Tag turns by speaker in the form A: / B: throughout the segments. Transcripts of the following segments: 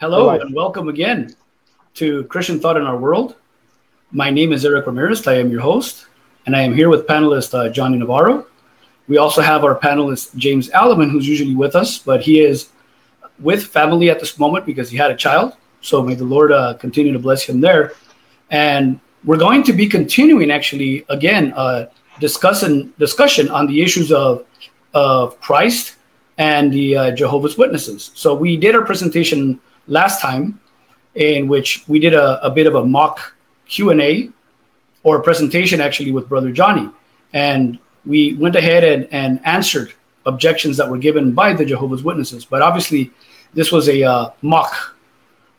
A: Hello and welcome again to Christian Thought in Our World. My name is Eric Ramirez. I am your host, and I am here with panelist uh, Johnny Navarro. We also have our panelist James Alleman, who's usually with us, but he is with family at this moment because he had a child. So may the Lord uh, continue to bless him there. And we're going to be continuing, actually, again, uh, discussing discussion on the issues of of Christ and the uh, Jehovah's Witnesses. So we did our presentation last time, in which we did a, a bit of a mock Q and A, or a presentation actually with Brother Johnny, and we went ahead and, and answered objections that were given by the Jehovah's Witnesses. But obviously, this was a uh, mock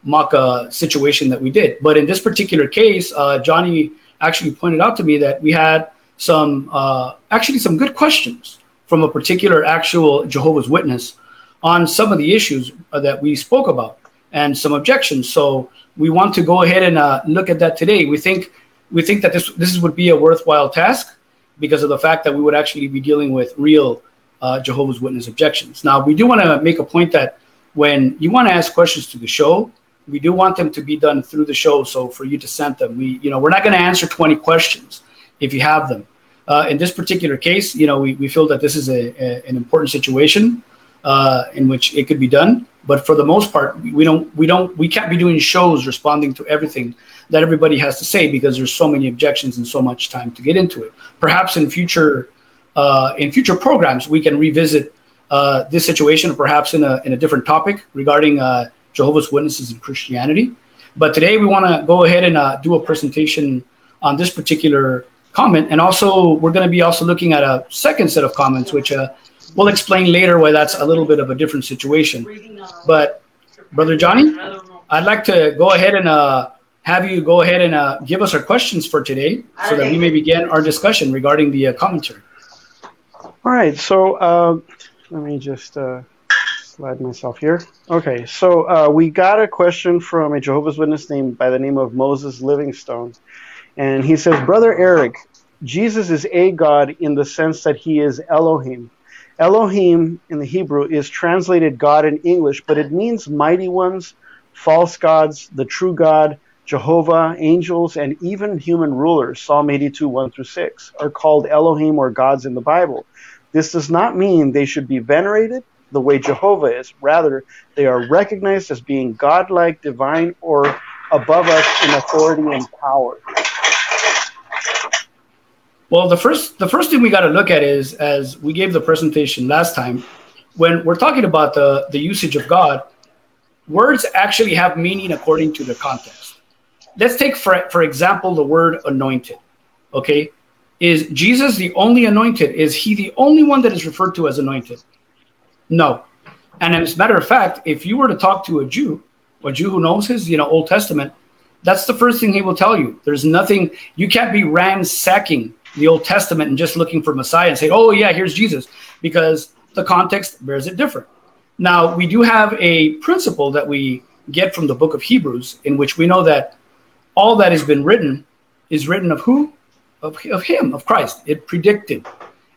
A: mock uh, situation that we did. But in this particular case, uh, Johnny actually pointed out to me that we had some uh, actually some good questions from a particular actual Jehovah's Witness on some of the issues uh, that we spoke about and some objections. So we want to go ahead and uh, look at that today. We think we think that this this would be a worthwhile task because of the fact that we would actually be dealing with real uh, Jehovah's Witness objections. Now we do want to make a point that when you want to ask questions to the show, we do want them to be done through the show. So for you to send them, we you know we're not going to answer 20 questions if you have them. Uh, in this particular case, you know, we, we feel that this is a, a an important situation uh, in which it could be done. But for the most part, we don't we don't we can't be doing shows responding to everything that everybody has to say because there's so many objections and so much time to get into it. Perhaps in future uh, in future programs we can revisit uh, this situation, perhaps in a in a different topic regarding uh, Jehovah's Witnesses and Christianity. But today we want to go ahead and uh, do a presentation on this particular comment. And also, we're going to be also looking at a second set of comments, which uh, we'll explain later why that's a little bit of a different situation. But, Brother Johnny, I'd like to go ahead and uh, have you go ahead and uh, give us our questions for today so that we may begin our discussion regarding the uh, commentary.
B: All right. So, uh, let me just uh, slide myself here. Okay. So, uh, we got a question from a Jehovah's Witness named by the name of Moses Livingstone. And he says, Brother Eric, Jesus is a God in the sense that he is Elohim. Elohim in the Hebrew is translated God in English, but it means mighty ones, false gods, the true God, Jehovah, angels, and even human rulers, Psalm 82, 1 through 6, are called Elohim or gods in the Bible. This does not mean they should be venerated the way Jehovah is. Rather, they are recognized as being godlike, divine, or above us in authority and power.
A: Well, the first the first thing we got to look at is as we gave the presentation last time, when we're talking about the the usage of God, words actually have meaning according to the context. Let's take for for example the word anointed. Okay, is Jesus the only anointed? Is he the only one that is referred to as anointed? No. And as a matter of fact, if you were to talk to a Jew, a Jew who knows his you know Old Testament, that's the first thing he will tell you. There's nothing you can't be ransacking the Old Testament and just looking for Messiah and say, oh, yeah, here's Jesus, because the context bears it different. Now, we do have a principle that we get from the book of Hebrews, in which we know that all that has been written is written of who? Of, of Him, of Christ. It predicted,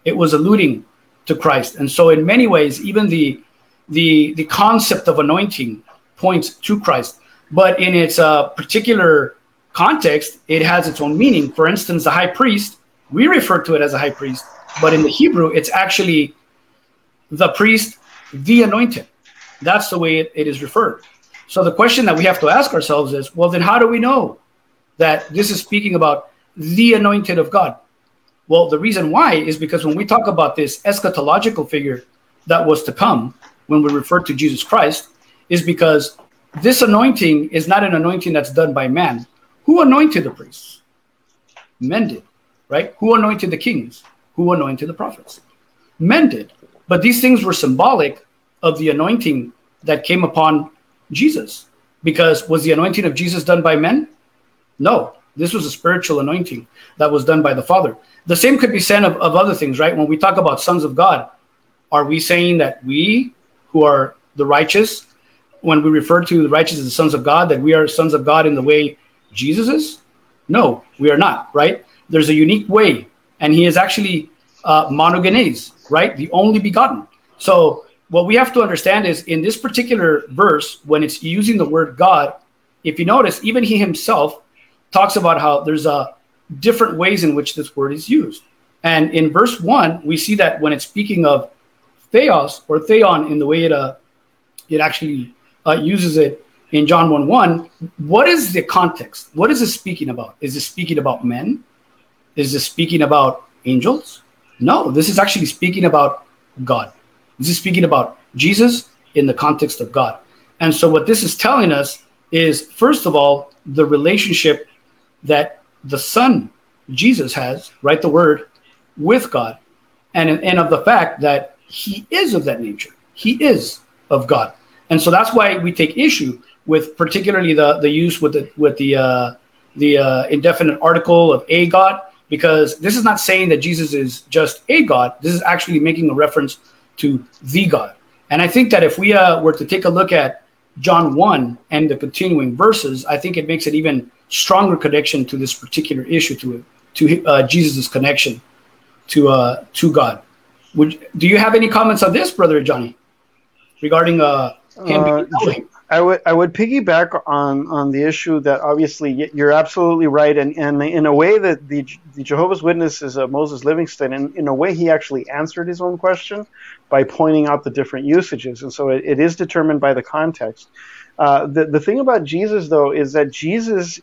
A: it was alluding to Christ. And so, in many ways, even the the, the concept of anointing points to Christ. But in its uh, particular context, it has its own meaning. For instance, the high priest we refer to it as a high priest, but in the Hebrew, it's actually the priest, the anointed. That's the way it, it is referred. So the question that we have to ask ourselves is well, then how do we know that this is speaking about the anointed of God? Well, the reason why is because when we talk about this eschatological figure that was to come, when we refer to Jesus Christ, is because this anointing is not an anointing that's done by man. Who anointed the priests? Men did right? Who anointed the kings? Who anointed the prophets? Men did. But these things were symbolic of the anointing that came upon Jesus. Because was the anointing of Jesus done by men? No. This was a spiritual anointing that was done by the Father. The same could be said of, of other things, right? When we talk about sons of God, are we saying that we who are the righteous, when we refer to the righteous as the sons of God, that we are sons of God in the way Jesus is? No, we are not, right? There's a unique way, and he is actually uh, monogenes, right? The only begotten. So what we have to understand is in this particular verse, when it's using the word God, if you notice, even he himself talks about how there's a different ways in which this word is used. And in verse one, we see that when it's speaking of theos or theon in the way it uh, it actually uh, uses it in John 1 1, what is the context? What is it speaking about? Is it speaking about men? Is this speaking about angels? No, this is actually speaking about God. This is speaking about Jesus in the context of God. And so, what this is telling us is, first of all, the relationship that the Son, Jesus, has, right? The Word, with God, and, and of the fact that He is of that nature. He is of God. And so that's why we take issue with particularly the, the use with the with the uh, the uh, indefinite article of a God, because this is not saying that Jesus is just a God. This is actually making a reference to the God. And I think that if we uh, were to take a look at John 1 and the continuing verses, I think it makes it even stronger connection to this particular issue, to to uh, Jesus' connection to uh, to God. Would do you have any comments on this, brother Johnny, regarding uh, him
B: uh, I would I would piggyback on on the issue that obviously you're absolutely right, and, and in a way that the, the Jehovah's Witness is a Moses Livingston, and in a way he actually answered his own question by pointing out the different usages, and so it, it is determined by the context. Uh, the the thing about Jesus though is that Jesus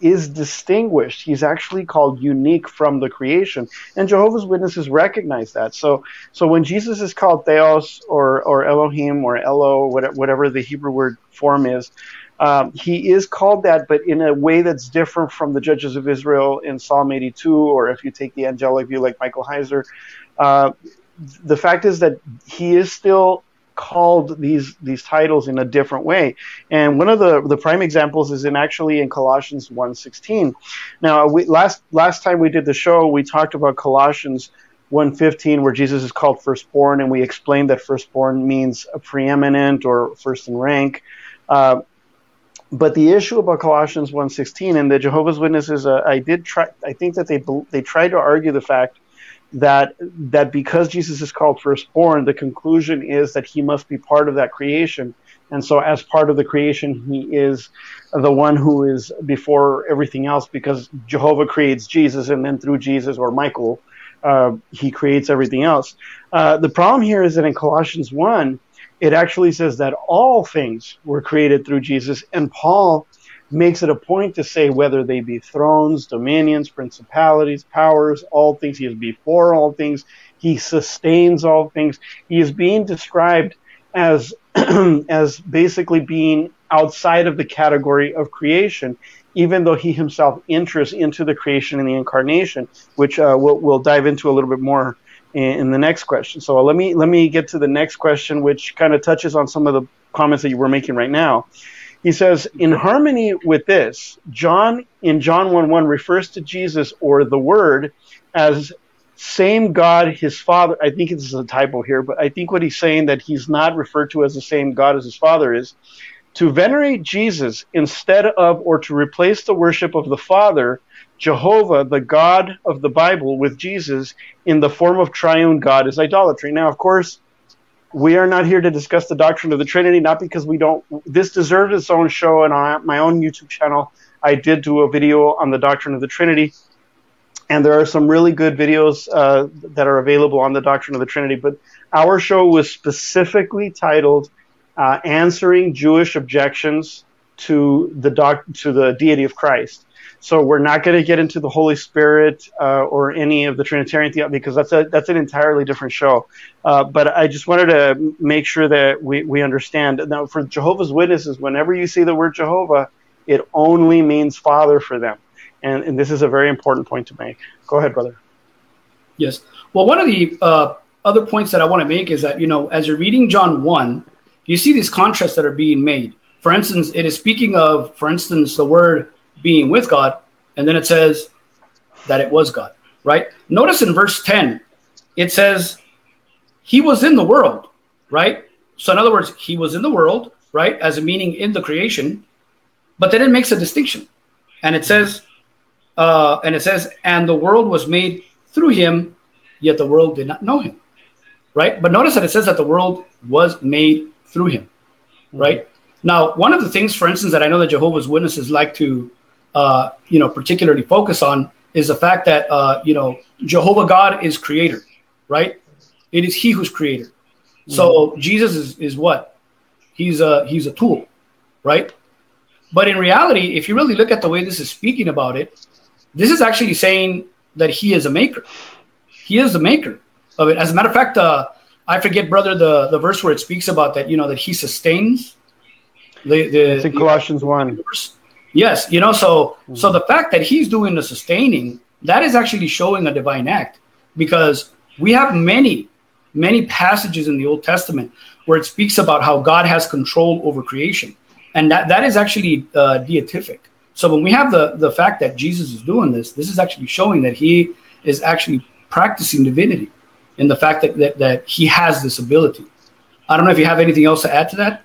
B: is distinguished. He's actually called unique from the creation, and Jehovah's Witnesses recognize that. So, so when Jesus is called Theos or or Elohim or Elo, whatever the Hebrew word form is, um, he is called that, but in a way that's different from the judges of Israel in Psalm 82, or if you take the angelic view like Michael Heiser. Uh, the fact is that he is still called these these titles in a different way. And one of the the prime examples is in actually in Colossians 1:16. Now, we, last last time we did the show, we talked about Colossians 1:15 where Jesus is called firstborn and we explained that firstborn means a preeminent or first in rank. Uh, but the issue about Colossians 1:16 and the Jehovah's Witnesses, uh, I did try. I think that they they tried to argue the fact that that because Jesus is called firstborn, the conclusion is that he must be part of that creation. And so, as part of the creation, he is the one who is before everything else because Jehovah creates Jesus, and then through Jesus or Michael, uh, he creates everything else. Uh, the problem here is that in Colossians 1, it actually says that all things were created through Jesus, and Paul makes it a point to say whether they be thrones, dominions, principalities, powers, all things. He is before all things. He sustains all things. He is being described as as basically being outside of the category of creation, even though he himself enters into the creation and the incarnation, which uh, we'll, we'll dive into a little bit more in, in the next question. So let me let me get to the next question, which kind of touches on some of the comments that you were making right now. He says, in harmony with this, John in John 1 1 refers to Jesus or the Word as same God, his Father. I think it's a typo here, but I think what he's saying that he's not referred to as the same God as his Father is to venerate Jesus instead of or to replace the worship of the Father, Jehovah, the God of the Bible, with Jesus in the form of triune God is idolatry. Now, of course, we are not here to discuss the doctrine of the Trinity, not because we don't. This deserves its own show, and on my own YouTube channel, I did do a video on the doctrine of the Trinity, and there are some really good videos uh, that are available on the doctrine of the Trinity. But our show was specifically titled uh, "Answering Jewish Objections to the doc- to the Deity of Christ." So we're not going to get into the Holy Spirit uh, or any of the Trinitarian theology because that's a that's an entirely different show. Uh, but I just wanted to make sure that we, we understand. Now, for Jehovah's Witnesses, whenever you see the word Jehovah, it only means Father for them, and, and this is a very important point to make. Go ahead, brother.
A: Yes. Well, one of the uh, other points that I want to make is that you know, as you're reading John one, you see these contrasts that are being made. For instance, it is speaking of, for instance, the word being with God, and then it says that it was God, right? Notice in verse 10, it says, He was in the world, right? So, in other words, He was in the world, right? As a meaning in the creation, but then it makes a distinction. And it says, uh, and it says, and the world was made through him, yet the world did not know him, right? But notice that it says that the world was made through him, mm-hmm. right? Now, one of the things, for instance, that I know that Jehovah's Witnesses like to, uh, you know, particularly focus on is the fact that, uh, you know, Jehovah God is creator, right? It is He who's creator. Mm-hmm. So Jesus is, is what? He's a he's a tool, right? But in reality, if you really look at the way this is speaking about it, this is actually saying that He is a maker. He is the maker of it. As a matter of fact, uh, I forget, brother, the, the verse where it speaks about that, you know, that He sustains
B: the, the, it's in Colossians one.
A: Yes, you know, so mm-hmm. so the fact that he's doing the sustaining, that is actually showing a divine act because we have many, many passages in the Old Testament where it speaks about how God has control over creation, and that that is actually uh, deific. So when we have the the fact that Jesus is doing this, this is actually showing that he is actually practicing divinity, in the fact that that, that he has this ability. I don't know if you have anything else to add to that.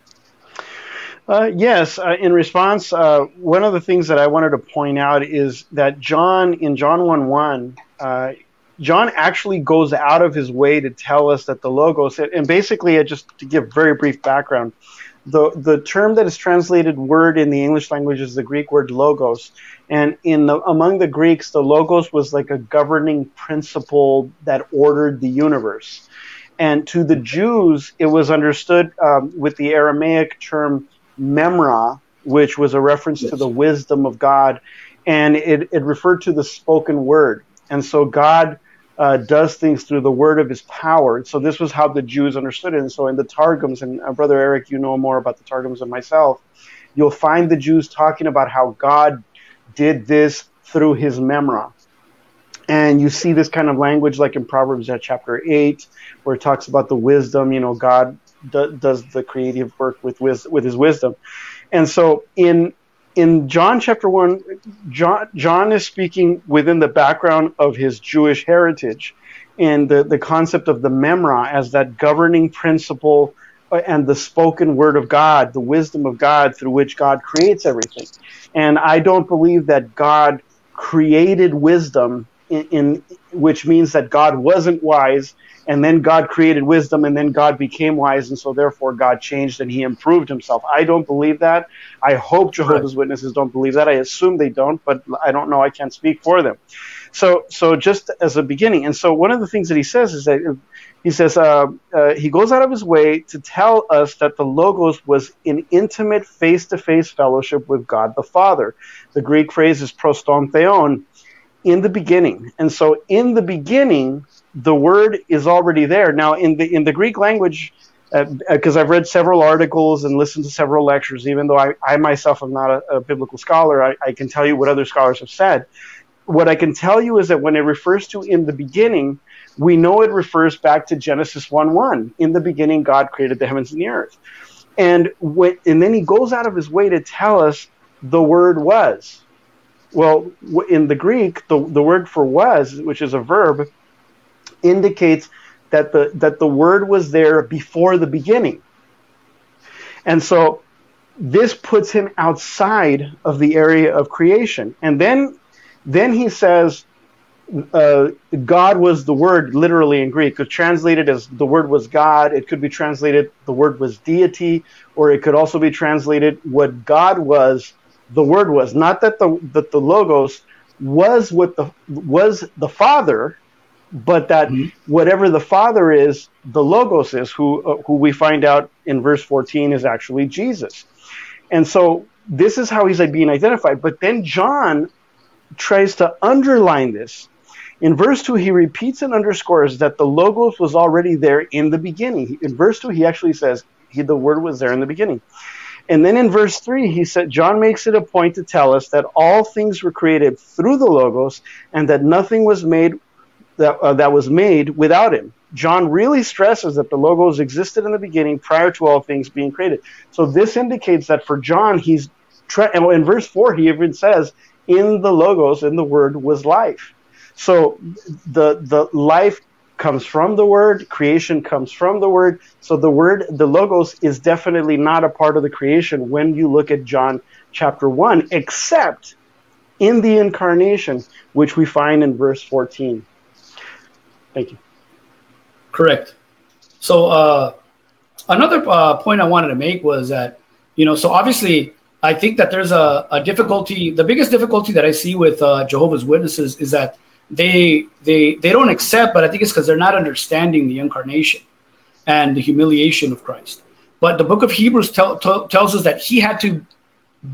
B: Uh, yes, uh, in response, uh, one of the things that I wanted to point out is that John, in John 1 1, uh, John actually goes out of his way to tell us that the Logos, and basically, uh, just to give very brief background, the, the term that is translated word in the English language is the Greek word logos. And in the, among the Greeks, the logos was like a governing principle that ordered the universe. And to the Jews, it was understood um, with the Aramaic term memra, which was a reference yes. to the wisdom of God, and it, it referred to the spoken word. And so God uh, does things through the word of his power. So this was how the Jews understood it. And so in the Targums, and uh, Brother Eric, you know more about the Targums than myself, you'll find the Jews talking about how God did this through his memra. And you see this kind of language like in Proverbs chapter 8, where it talks about the wisdom, you know, God do, does the creative work with with his wisdom. And so in in John chapter 1, John, John is speaking within the background of his Jewish heritage and the, the concept of the memra as that governing principle uh, and the spoken word of God, the wisdom of God through which God creates everything. And I don't believe that God created wisdom in, in which means that God wasn't wise and then God created wisdom, and then God became wise, and so therefore God changed and He improved Himself. I don't believe that. I hope Jehovah's. Witnesses don't believe that. I assume they don't, but I don't know. I can't speak for them. So, so just as a beginning, and so one of the things that he says is that he says uh, uh, he goes out of his way to tell us that the logos was in intimate face-to-face fellowship with God the Father. The Greek phrase is pros ton theon, in the beginning. And so, in the beginning, the word is already there. Now, in the in the Greek language, because uh, I've read several articles and listened to several lectures, even though I, I myself am not a, a biblical scholar, I, I, can tell you what other scholars have said. What I can tell you is that when it refers to in the beginning, we know it refers back to Genesis 1 1. In the beginning, God created the heavens and the earth. And, when, and then he goes out of his way to tell us the word was. Well, in the Greek, the, the word for was, which is a verb, indicates that the that the word was there before the beginning. And so this puts him outside of the area of creation. And then then he says uh, God was the word literally in Greek. It's translated as the word was God. It could be translated the word was deity, or it could also be translated what God was, the word was. Not that the that the logos was what the was the Father, but that mm-hmm. whatever the Father is, the Logos is, who uh, who we find out in verse 14 is actually Jesus. And so this is how he's like being identified. But then John tries to underline this. In verse 2, he repeats and underscores that the Logos was already there in the beginning. In verse 2, he actually says he, the Word was there in the beginning. And then in verse 3, he said, John makes it a point to tell us that all things were created through the Logos and that nothing was made that, uh, that was made without him. John really stresses that the logos existed in the beginning prior to all things being created. So this indicates that for John, he's and in verse four he even says, "In the logos, in the word was life." So the the life comes from the word, creation comes from the word. So the word, the logos, is definitely not a part of the creation when you look at John chapter one, except in the incarnation, which we find in verse fourteen. Thank you.
A: Correct. So, uh, another uh, point I wanted to make was that, you know, so obviously I think that there's a, a difficulty. The biggest difficulty that I see with uh, Jehovah's Witnesses is that they they they don't accept, but I think it's because they're not understanding the incarnation and the humiliation of Christ. But the book of Hebrews tell, t- tells us that he had to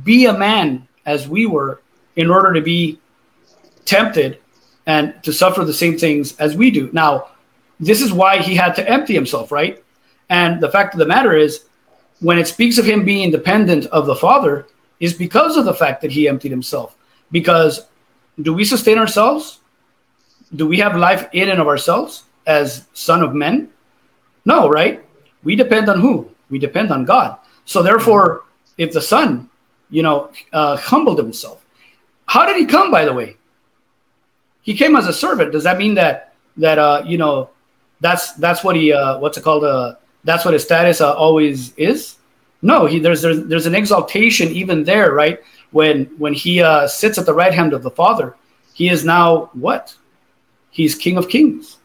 A: be a man as we were in order to be tempted and to suffer the same things as we do. Now, this is why he had to empty himself, right? And the fact of the matter is, when it speaks of him being independent of the Father, is because of the fact that he emptied himself. Because do we sustain ourselves? Do we have life in and of ourselves as Son of Men? No, right? We depend on who? We depend on God. So therefore, if the Son, you know, uh, humbled himself, how did he come? By the way, he came as a servant. Does that mean that that uh, you know that's that's what he uh, what's it called? Uh, that's what his status uh, always is. No, he there's, there's there's an exaltation even there, right? When when he uh, sits at the right hand of the Father, he is now what? He's King of Kings,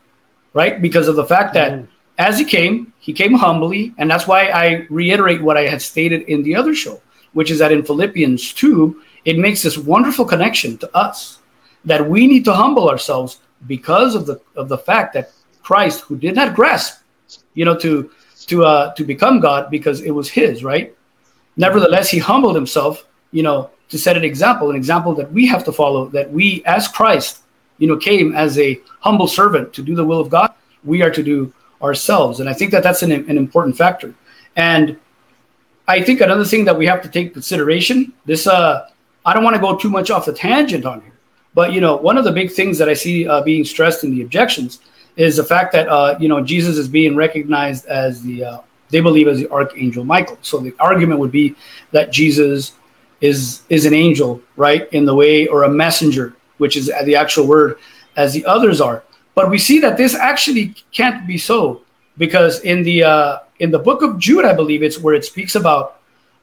A: right? Because of the fact that mm. as he came, he came humbly, and that's why I reiterate what I had stated in the other show, which is that in Philippians two, it makes this wonderful connection to us that we need to humble ourselves because of the of the fact that Christ, who did not grasp, you know, to to uh, to become God because it was His right. Nevertheless, He humbled Himself, you know, to set an example, an example that we have to follow. That we, as Christ, you know, came as a humble servant to do the will of God. We are to do ourselves, and I think that that's an, an important factor. And I think another thing that we have to take consideration. This, uh, I don't want to go too much off the tangent on here, but you know, one of the big things that I see uh, being stressed in the objections is the fact that uh, you know Jesus is being recognized as the uh, they believe as the archangel Michael. So the argument would be that Jesus is is an angel, right, in the way or a messenger, which is the actual word, as the others are. But we see that this actually can't be so because in the uh, in the book of Jude, I believe it's where it speaks about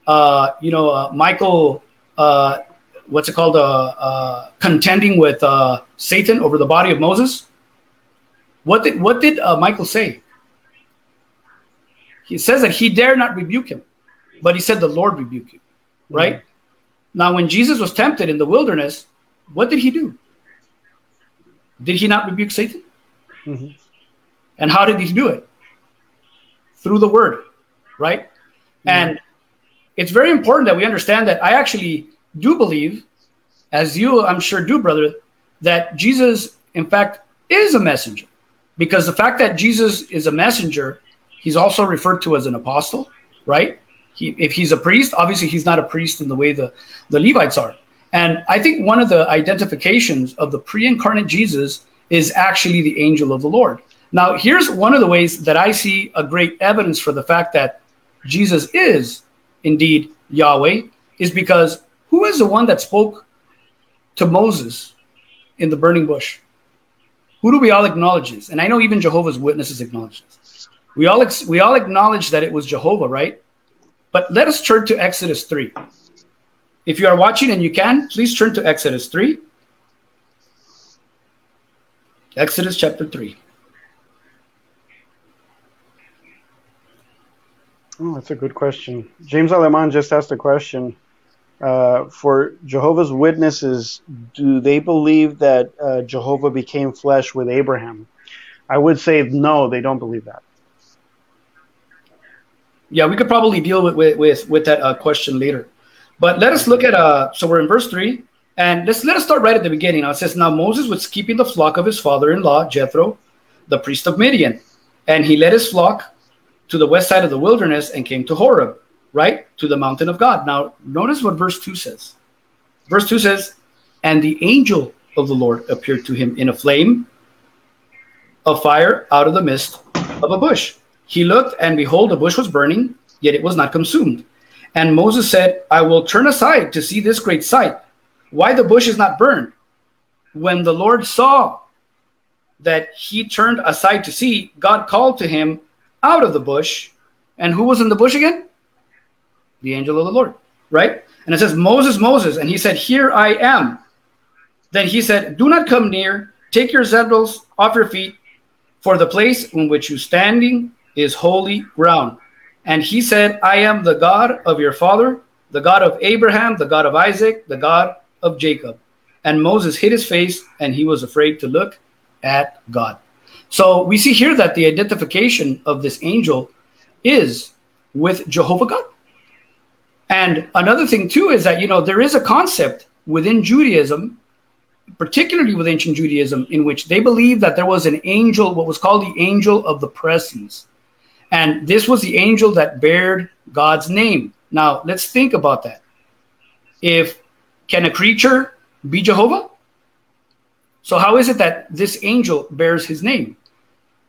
A: uh, you know uh, Michael. What's it called? Uh, uh, contending with uh, Satan over the body of Moses what did what did uh, Michael say? He says that he dare not rebuke him, but he said the Lord rebuke you. Right mm-hmm. now, when Jesus was tempted in the wilderness, what did he do? Did he not rebuke Satan? Mm-hmm. And how did he do it? Through the word, right? Mm-hmm. And it's very important that we understand that I actually do believe, as you I'm sure do, brother, that Jesus, in fact, is a messenger because the fact that Jesus is a messenger, he's also referred to as an apostle, right? He, if he's a priest, obviously he's not a priest in the way the, the Levites are. And I think one of the identifications of the pre incarnate Jesus is actually the angel of the Lord. Now, here's one of the ways that I see a great evidence for the fact that Jesus is indeed Yahweh, is because who is the one that spoke to Moses in the burning bush? Who do we all acknowledge this? And I know even Jehovah's Witnesses acknowledge this. We all ex- we all acknowledge that it was Jehovah, right? But let us turn to Exodus 3. If you are watching and you can, please turn to Exodus 3. Exodus chapter 3.
B: Oh, that's a good question. James Aleman just asked a question uh, for Jehovah's Witnesses, do they believe that uh, Jehovah became flesh with Abraham? I would say no, they don't believe that.
A: Yeah, we could probably deal with with with, with that uh, question later, but let us look at uh. So we're in verse three, and let's let us start right at the beginning. Now it says, "Now Moses was keeping the flock of his father-in-law Jethro, the priest of Midian, and he led his flock to the west side of the wilderness and came to Horeb." Right? To the mountain of God. Now, notice what verse 2 says. Verse 2 says, And the angel of the Lord appeared to him in a flame of fire out of the midst of a bush. He looked, and behold, the bush was burning, yet it was not consumed. And Moses said, I will turn aside to see this great sight, why the bush is not burned. When the Lord saw that he turned aside to see, God called to him out of the bush. And who was in the bush again? The angel of the Lord, right? And it says, Moses, Moses. And he said, Here I am. Then he said, Do not come near. Take your sandals off your feet, for the place in which you're standing is holy ground. And he said, I am the God of your father, the God of Abraham, the God of Isaac, the God of Jacob. And Moses hid his face and he was afraid to look at God. So we see here that the identification of this angel is with Jehovah God. And another thing, too, is that, you know, there is a concept within Judaism, particularly with ancient Judaism, in which they believe that there was an angel, what was called the angel of the presence. And this was the angel that bared God's name. Now, let's think about that. If can a creature be Jehovah? So, how is it that this angel bears his name?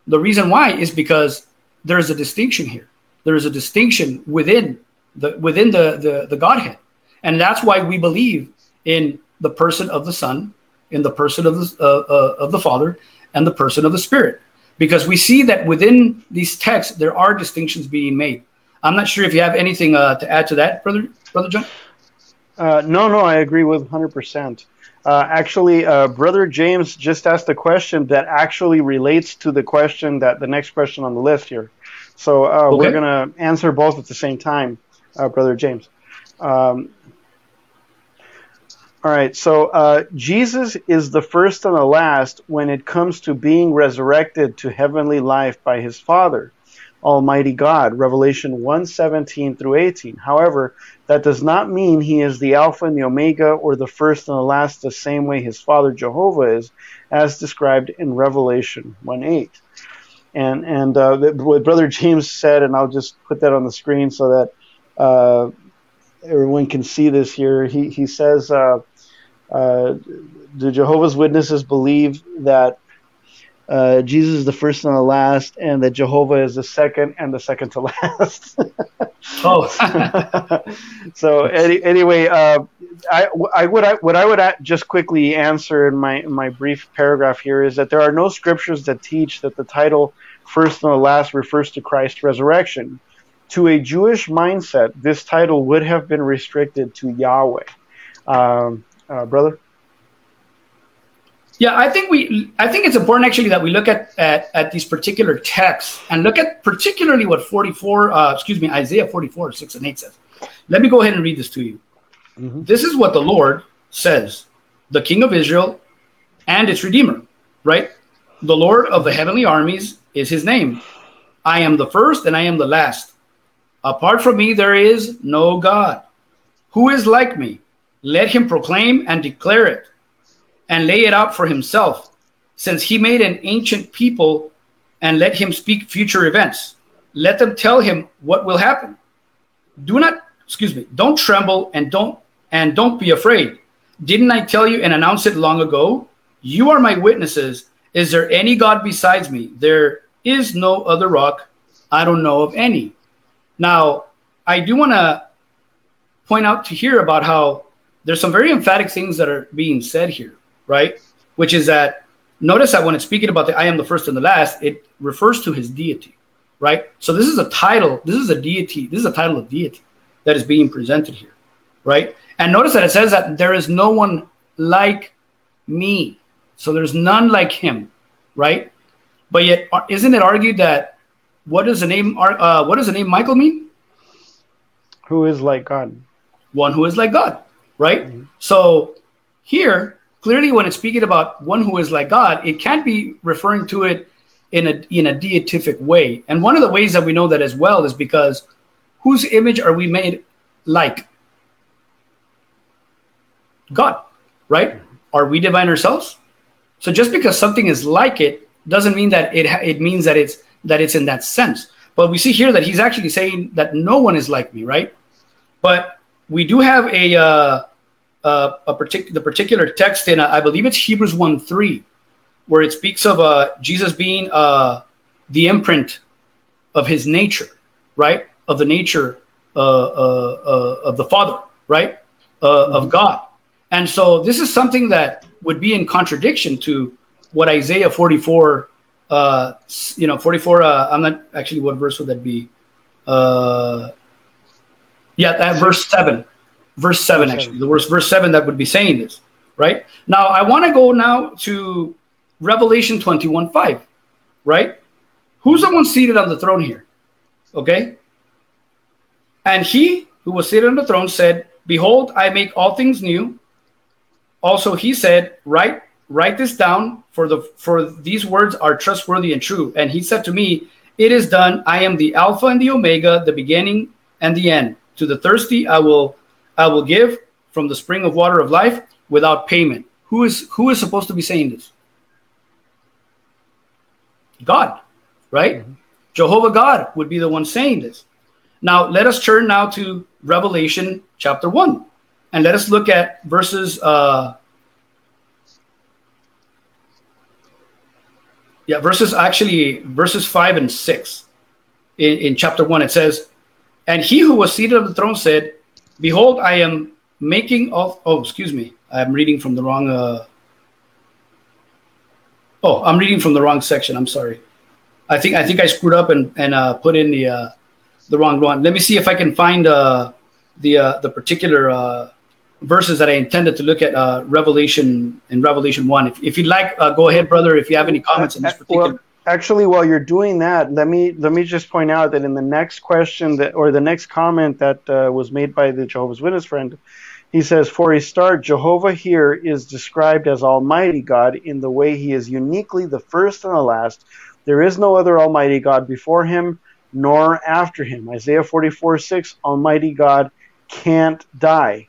A: The reason why is because there's a distinction here. There is a distinction within the within the, the, the Godhead. And that's why we believe in the person of the Son, in the person of the, uh, uh, of the Father, and the person of the Spirit. Because we see that within these texts, there are distinctions being made. I'm not sure if you have anything uh, to add to that, brother, brother John.
B: Uh, no, no, I agree with 100%. Uh, actually, uh, Brother James just asked a question that actually relates to the question that the next question on the list here. So uh, okay. we're going to answer both at the same time, uh, Brother James. Um, all right, so uh, Jesus is the first and the last when it comes to being resurrected to heavenly life by his Father. Almighty God, Revelation 1 17 through 18. However, that does not mean he is the Alpha and the Omega or the first and the last the same way his father Jehovah is, as described in Revelation 1 8. And, and uh, what Brother James said, and I'll just put that on the screen so that uh, everyone can see this here. He, he says, uh, uh Do Jehovah's Witnesses believe that uh, Jesus is the first and the last, and that Jehovah is the second and the second to last. oh, so any, anyway, uh, I, I would I, what I would just quickly answer in my in my brief paragraph here is that there are no scriptures that teach that the title first and the last refers to Christ's resurrection. To a Jewish mindset, this title would have been restricted to Yahweh. Um, uh, brother.
A: Yeah, I think we. I think it's important actually that we look at at, at these particular texts and look at particularly what 44. Uh, excuse me, Isaiah 44, six and eight says. Let me go ahead and read this to you. Mm-hmm. This is what the Lord says: the King of Israel and its Redeemer. Right, the Lord of the heavenly armies is His name. I am the first and I am the last. Apart from me, there is no God. Who is like me? Let him proclaim and declare it and lay it out for himself, since he made an ancient people and let him speak future events. Let them tell him what will happen. Do not, excuse me, don't tremble and don't and don't be afraid. Didn't I tell you and announce it long ago? You are my witnesses. Is there any God besides me? There is no other rock. I don't know of any. Now, I do want to point out to here about how there's some very emphatic things that are being said here right? Which is that notice that when it's speaking about the I am the first and the last, it refers to his deity, right? So this is a title, this is a deity, this is a title of deity that is being presented here, right? And notice that it says that there is no one like me. So there's none like him, right? But yet, uh, isn't it argued that what does the name uh, what does the name Michael mean?
B: Who is like God?
A: One who is like God, right? Mm-hmm. So here clearly when it's speaking about one who is like God, it can't be referring to it in a in a deific way. And one of the ways that we know that as well is because whose image are we made like? God, right? Are we divine ourselves? So just because something is like it doesn't mean that it it means that it's that it's in that sense. But we see here that he's actually saying that no one is like me, right? But we do have a uh, uh, a partic- the particular text in, uh, I believe it's Hebrews 1 3, where it speaks of uh, Jesus being uh, the imprint of his nature, right? Of the nature uh, uh, of the Father, right? Mm-hmm. Of God. And so this is something that would be in contradiction to what Isaiah 44, you know, 44, uh, I'm not actually, what verse would that be? Uh, yeah, that verse 7 verse 7 verse actually. the verse verse 7 that would be saying this right? Now i want to go now to revelation 21 5 right? Who's the one seated on the throne here? Okay? And he who was seated on the throne said, Behold, I make all things new. Also he said, Write, write this down, for the for these words are trustworthy and true. And he said to me, It is done. I am the Alpha and the Omega, the beginning and the end. To the thirsty I will I will give from the spring of water of life without payment. Who is who is supposed to be saying this? God, right? Mm-hmm. Jehovah God would be the one saying this. Now let us turn now to Revelation chapter one, and let us look at verses. Uh, yeah, verses actually verses five and six in, in chapter one. It says, "And he who was seated on the throne said, Behold, I am making of." Oh, excuse me, I'm reading from the wrong. Uh, oh, I'm reading from the wrong section. I'm sorry. I think I think I screwed up and and uh, put in the uh, the wrong one. Let me see if I can find uh, the uh, the particular uh, verses that I intended to look at uh, Revelation in Revelation one. If, if you'd like, uh, go ahead, brother. If you have any comments on this particular.
B: Well, actually, while you're doing that, let me let me just point out that in the next question that or the next comment that uh, was made by the Jehovah's Witness friend, he says, "For a start, Jehovah here is described as Almighty God in the way He is uniquely the first and the last. There is no other Almighty God before Him." Nor after him. Isaiah 44 6, Almighty God can't die.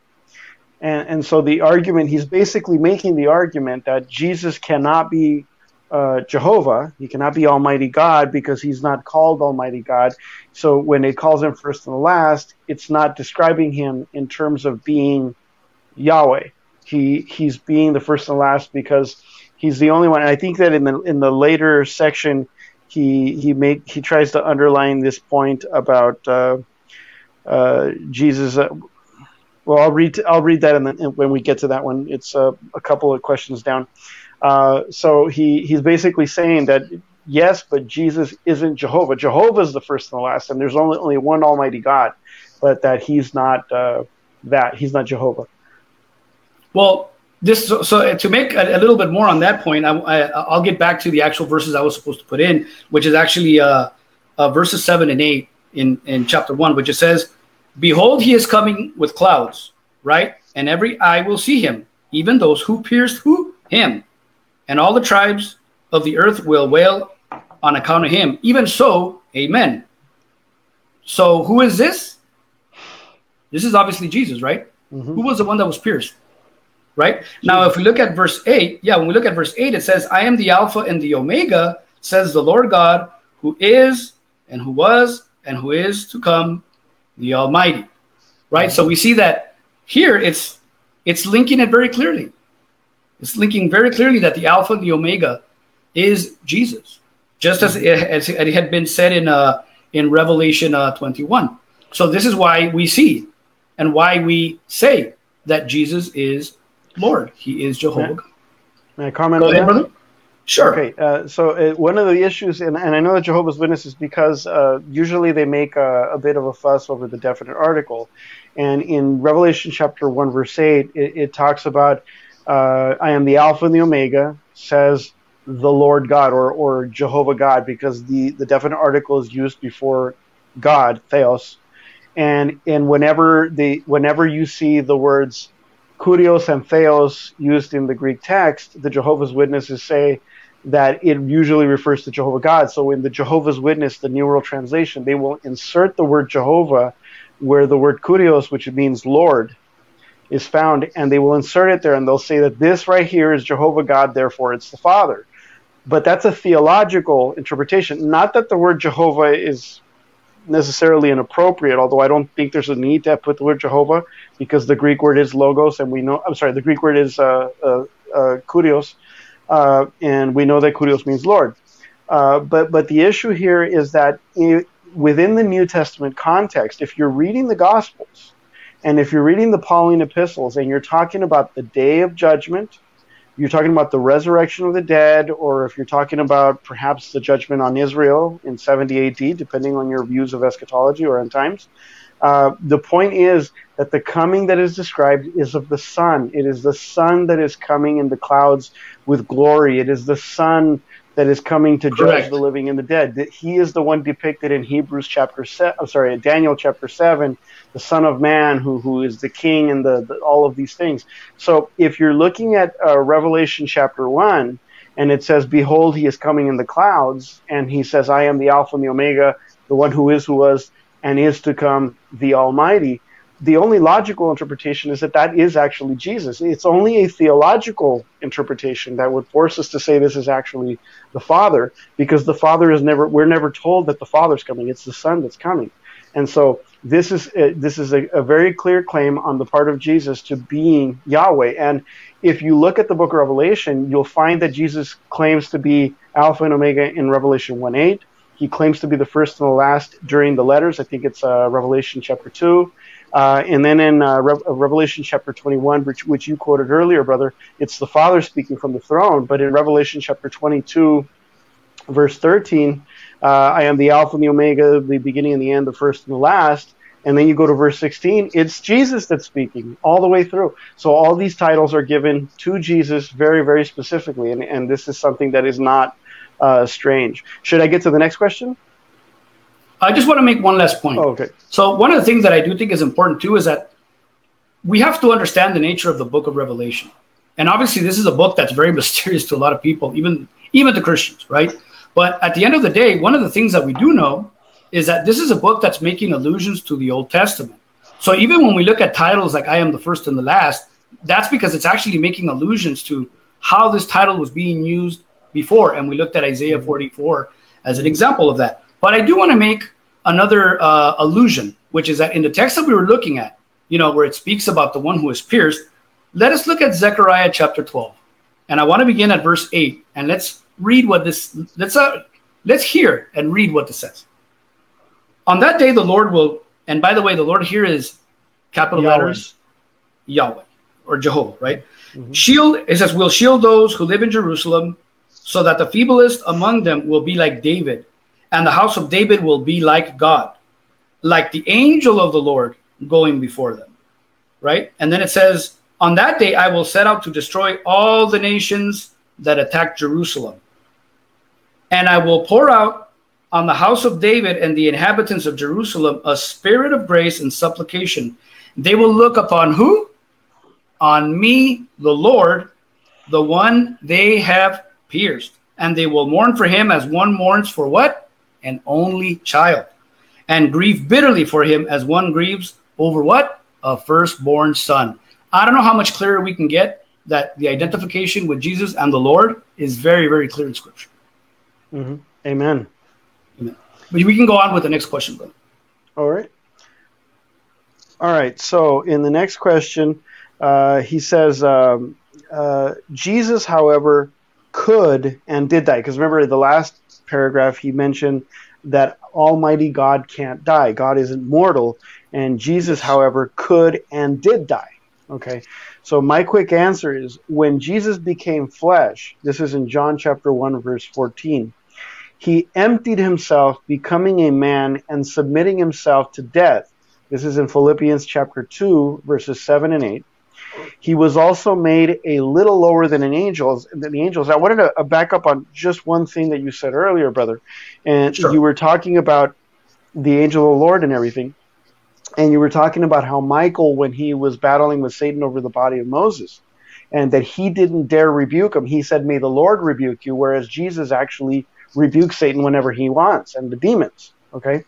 B: And, and so the argument, he's basically making the argument that Jesus cannot be uh, Jehovah, he cannot be Almighty God because he's not called Almighty God. So when it calls him first and last, it's not describing him in terms of being Yahweh. He he's being the first and last because he's the only one. And I think that in the in the later section, he he make he tries to underline this point about uh, uh, Jesus. Well, I'll read I'll read that in the, when we get to that one. It's uh, a couple of questions down. Uh, so he he's basically saying that yes, but Jesus isn't Jehovah. Jehovah is the first and the last, and there's only only one Almighty God, but that he's not uh, that he's not Jehovah.
A: Well, this so, so to make a, a, little bit more on that point, I, will get back to the actual verses I was supposed to put in, which is actually uh, uh, verses seven and eight in in chapter one, which it says Behold, he is coming with clouds, right? And every eye will see him, even those who pierced who? Him. And all the tribes of the earth will wail on account of him. Even so, amen. So who is this? This is obviously Jesus, right? Mm-hmm. Who was the one that was pierced? Right? Jesus. Now, if we look at verse 8, yeah, when we look at verse 8, it says, I am the Alpha and the Omega, says the Lord God, who is and who was and who is to come, the Almighty. Right? So we see that here it's it's linking it very clearly. It's linking very clearly that the Alpha and the Omega is Jesus, just as it, as it had been said in uh, in Revelation uh, 21. So this is why we see and why we say that Jesus is Lord. He is Jehovah.
B: May I comment Go on ahead, that? Brother?
A: Sure.
B: Okay. Uh, so uh, one of the issues, and, and, I know that Jehovah's Witnesses, because uh, usually they make a, a, bit of a fuss over the definite article, and in Revelation chapter one verse eight, it, it talks about, uh, "I am the Alpha and the Omega," says the Lord God or or Jehovah God, because the the definite article is used before God, Theos, and and whenever the whenever you see the words kurios and theos used in the Greek text, the Jehovah's Witnesses say that it usually refers to Jehovah God. So in the Jehovah's Witness, the New World Translation, they will insert the word Jehovah where the word kurios, which means Lord, is found, and they will insert it there and they'll say that this right here is Jehovah God, therefore it's the Father. But that's a theological interpretation. Not that the word Jehovah is necessarily inappropriate, although I don't think there's a need to put the word Jehovah because the Greek word is logos, and we know, I'm sorry, the Greek word is uh, uh, uh, kurios, uh, and we know that kurios means Lord. Uh, but but the issue here is that it, within the New Testament context, if you're reading the Gospels and if you're reading the Pauline epistles and you're talking about the day of judgment, you're talking about the resurrection of the dead, or if you're talking about perhaps the judgment on Israel in 70 AD, depending on your views of eschatology or end times. Uh, the point is that the coming that is described is of the Son. It is the Son that is coming in the clouds with glory. It is the Son that is coming to
A: Correct.
B: judge the living and the dead. That he is the one depicted in Hebrews chapter seven. I'm sorry, Daniel chapter seven, the Son of Man, who who is the King and the, the all of these things. So if you're looking at uh, Revelation chapter one, and it says, "Behold, he is coming in the clouds," and he says, "I am the Alpha and the Omega, the one who is, who was, and is to come, the Almighty." The only logical interpretation is that that is actually Jesus. It's only a theological interpretation that would force us to say this is actually the Father, because the Father is never we're never told that the Father's coming. It's the Son that's coming, and so this is uh, this is a, a very clear claim on the part of Jesus to being Yahweh. And if you look at the Book of Revelation, you'll find that Jesus claims to be Alpha and Omega in Revelation one eight. He claims to be the first and the last during the letters. I think it's uh, Revelation chapter two. Uh, and then in uh, Re- Revelation chapter 21, which, which, you quoted earlier, brother, it's the Father speaking from the throne. But in Revelation chapter 22, verse 13, uh, I am the Alpha and the Omega, the beginning and the end, the first and the last. And then you go to verse 16, it's Jesus that's speaking all the way through. So all these titles are given to Jesus very, very specifically. And, and this is something that is not uh, strange. Should I get to the next question?
A: I just want to make one last point.
B: Oh, okay.
A: So one of the things that I do think is important too is that we have to understand the nature of the book of Revelation. And obviously this is a book that's very mysterious to a lot of people, even even to Christians, right? But at the end of the day, one of the things that we do know is that this is a book that's making allusions to the Old Testament. So even when we look at titles like I am the first and the last, that's because it's actually making allusions to how this title was being used before. And we looked at Isaiah 44 as an example of that. But I do want to make another uh, allusion, which is that in the text that we were looking at, you know, where it speaks about the one who is pierced, let us look at Zechariah chapter 12. And I want to begin at verse 8 and let's read what this let's uh, let's hear and read what this says. On that day the Lord will and by the way the Lord here is capital
B: Yahweh.
A: letters Yahweh or Jehovah, right? Shield it says will shield those who live in Jerusalem so that the feeblest among them will be like David and the house of David will be like God, like the angel of the Lord going before them. Right? And then it says, On that day I will set out to destroy all the nations that attack Jerusalem. And I will pour out on the house of David and the inhabitants of Jerusalem a spirit of grace and supplication. They will look upon who? On me, the Lord, the one they have pierced. And they will mourn for him as one mourns for what? An only child. And grieve bitterly for him as one grieves over what? A firstborn son. I don't know how much clearer we can get that the identification with Jesus and the Lord is very, very clear in Scripture.
B: hmm Amen.
A: Amen. But we can go on with the next question, brother.
B: All right. All right. So in the next question, uh, he says, um, uh, Jesus, however, could and did die. Because remember, the last paragraph he mentioned that Almighty God can't die. God isn't mortal. And Jesus, however, could and did die. Okay. So my quick answer is when Jesus became flesh, this is in John chapter 1, verse 14 he emptied himself, becoming a man and submitting himself to death. This is in Philippians chapter 2, verses 7 and 8. He was also made a little lower than an angel, than the angels. I wanted to uh, back up on just one thing that you said earlier, brother. And
A: Sure.
B: you were talking about the angel of the Lord and everything. And you were talking about how Michael, when he was battling with Satan over the body of Moses, and that he didn't dare rebuke him. He said, May the Lord rebuke you, whereas Jesus actually rebukes Satan whenever he wants and the demons. Okay?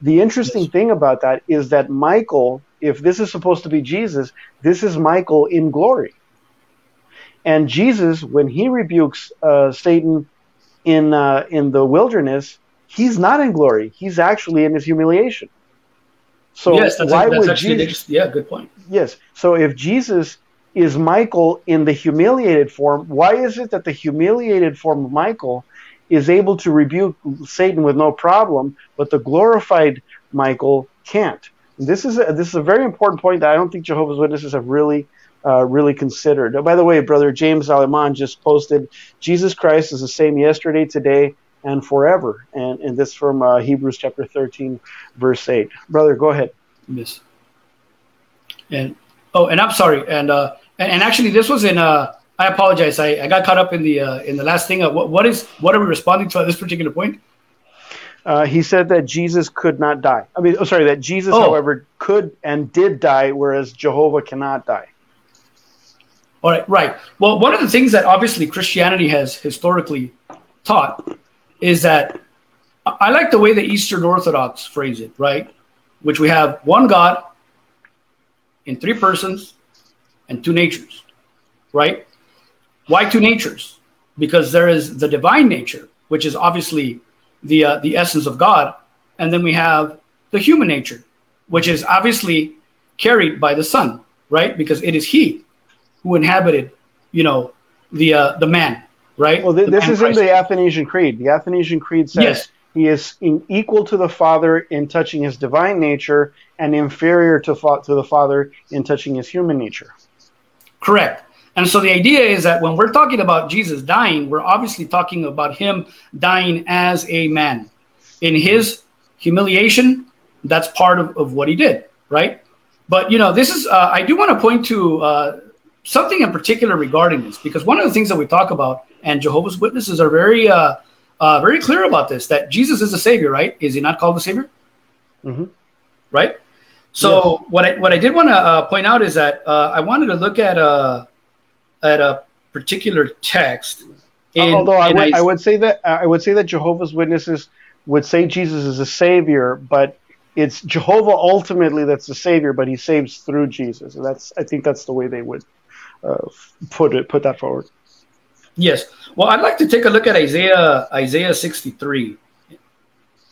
B: The interesting
A: Yes.
B: thing about that is that Michael, if this is supposed to be Jesus, this is Michael in glory. And Jesus, when he rebukes uh, Satan in uh, in the wilderness, he's not in glory. He's actually in his humiliation. So
A: yes, that's,
B: why
A: that's
B: would
A: actually
B: Jesus?
A: yeah, good point.
B: Yes. So if Jesus is Michael in the humiliated form, why is it that the humiliated form of Michael is able to rebuke Satan with no problem, but the glorified Michael can't? This is a, this is a very important point that I don't think Jehovah's Witnesses have really uh, really considered. Oh, by the way, brother James Aleman just posted Jesus Christ is the same yesterday, today, and forever, and and this from uh, Hebrews chapter thirteen, verse eight. Brother, go ahead.
A: Yes. And oh, and I'm sorry. And uh, and, and actually, this was in uh I apologize. I, I got caught up in the uh, in the last thing. what, what is what are we responding to at this particular point?
B: Uh, he said that Jesus could not die. I mean, oh, sorry, that Jesus, oh. however, could and did die, whereas Jehovah cannot die.
A: All right, right. Well, one of the things that obviously Christianity has historically taught is that I like the way the Eastern Orthodox phrase it, right? Which we have one God in three persons and two natures, right? Why two natures? Because there is the divine nature, which is obviously the uh, the essence of God, and then we have the human nature, which is obviously carried by the Son, right? Because it is He who inhabited, you know, the uh, the man, right?
B: Well, th- this is Christ. in the Athanasian Creed. The Athanasian Creed says yes. he is in, equal to the Father in touching his divine nature, and inferior to fa- to the Father in touching his human nature.
A: Correct. And so the idea is that when we're talking about Jesus dying, we're obviously talking about him dying as a man. In his humiliation, that's part of, of what he did, right? But, you know, this is, uh, I do want to point to uh, something in particular regarding this, because one of the things that we talk about, and Jehovah's Witnesses are very, uh, uh very clear about this, that Jesus is the Savior, right? Is he not called the Savior? Mm-hmm. Right? So yes. what I what I did want to uh, point out is that uh, I wanted to look at uh, at a particular text.
B: In, Although I would, I, I would say that I would say that Jehovah's Witnesses would say Jesus is a savior, but it's Jehovah ultimately that's the savior, but he saves through Jesus. And that's I think that's the way they would uh, put it put that forward.
A: Yes. Well, I'd like to take a look at Isaiah Isaiah 63.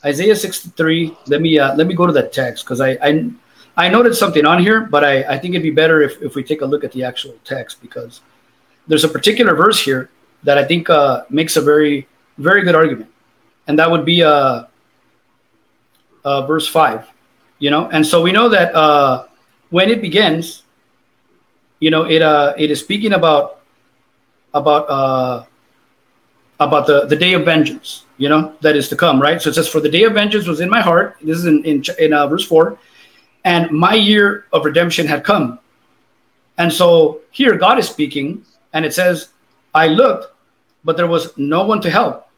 A: Isaiah 63. Let me uh, let me go to that text because I, I I noted something on here, but I, I think it'd be better if, if we take a look at the actual text because there's a particular verse here that I think uh, makes a very, very good argument. And that would be uh, uh, verse 5. You know, and so we know that uh, when it begins, you know, it uh, it is speaking about about uh, about the, the day of vengeance, you know, that is to come, right? So it says, For the day of vengeance was in my heart. This is in, in, in uh, verse 4. And my year of redemption had come. And so here God is speaking, and it says, I looked, but there was no one to help.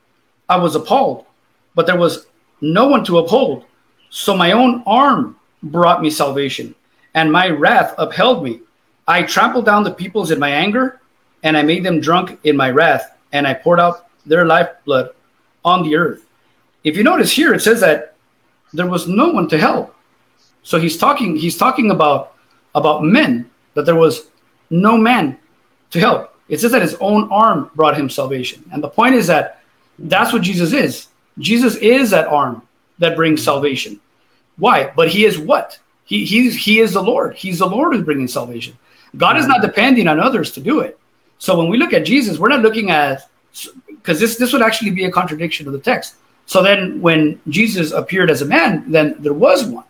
A: I was appalled, but there was no one to uphold. So my own arm brought me salvation, and my wrath upheld me. I trampled down the peoples in my anger, and I made them drunk in my wrath, and I poured out their lifeblood on the earth. If you notice here, it says that there was no one to help. So he's talking, he's talking about about men, that there was no man to help. It says that his own arm brought him salvation. And the point is that that's what Jesus is. Jesus is that arm that brings salvation. Why? But he is what? He, he's, he is the Lord. He's the Lord who's bringing salvation. God is not depending on others to do it. So when we look at Jesus, we're not looking at, because this, this would actually be a contradiction of the text. So then when Jesus appeared as a man, then there was one,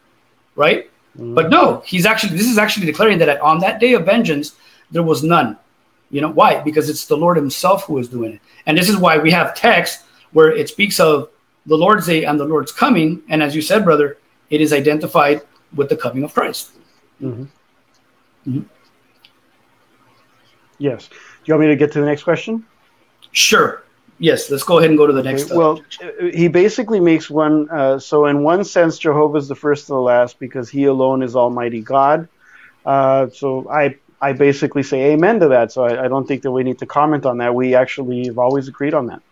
A: right? Mm-hmm. But no, he's actually, this is actually declaring that on that day of vengeance, there was none. You know why? Because it's the Lord Himself who is doing it, and this is why we have text where it speaks of the Lord's day and the Lord's coming, and as you said, brother, it is identified with the coming of Christ. Mm-hmm.
B: Mm-hmm. Yes. Do you want me to get to the next question?
A: Sure. Yes, let's go ahead and go to the next.
B: Okay, well, he basically makes one. Uh, so, in one sense, Jehovah is the first and the last because he alone is Almighty God. Uh, so, I I basically say amen to that. So I, I, don't think that we need to comment on that. We actually have always agreed on that.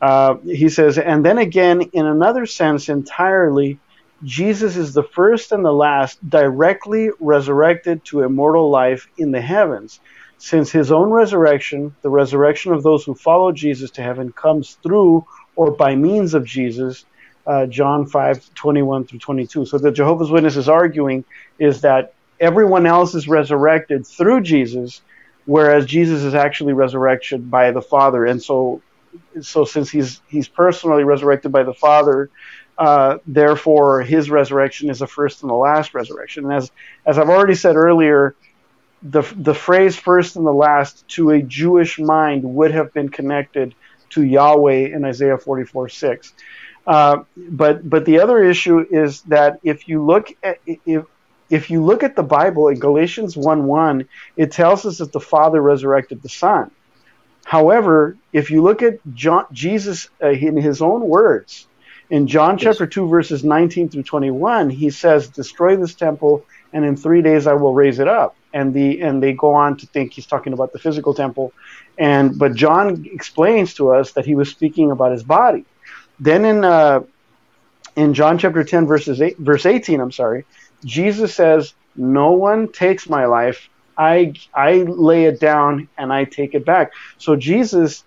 B: Uh, he says, and then again, in another sense entirely, Jesus is the first and the last directly resurrected to immortal life in the heavens. Since his own resurrection, the resurrection of those who follow Jesus to heaven, comes through or by means of Jesus, uh, John 5 21 through 22. So the Jehovah's Witness is arguing is that everyone else is resurrected through Jesus, whereas Jesus is actually resurrected by the Father. And so, so since he's he's personally resurrected by the Father, uh, therefore his resurrection is the first and the last resurrection. And as as I've already said earlier, the the phrase first and the last to a Jewish mind would have been connected to Yahweh in Isaiah 44 6. Uh, but but the other issue is that if you look at if if you look at the Bible in Galatians 1 1, it tells us that the Father resurrected the Son. However, if you look at John, Jesus uh, in his own words, in John yes. chapter 2, verses 19 through 21, he says, Destroy this temple, and in three days I will raise it up. And the and they go on to think he's talking about the physical temple. And but John explains to us that he was speaking about his body. Then in uh, in John chapter 10, verses eight, verse 18, I'm sorry, Jesus says, No one takes my life. I, I lay it down and I take it back. So Jesus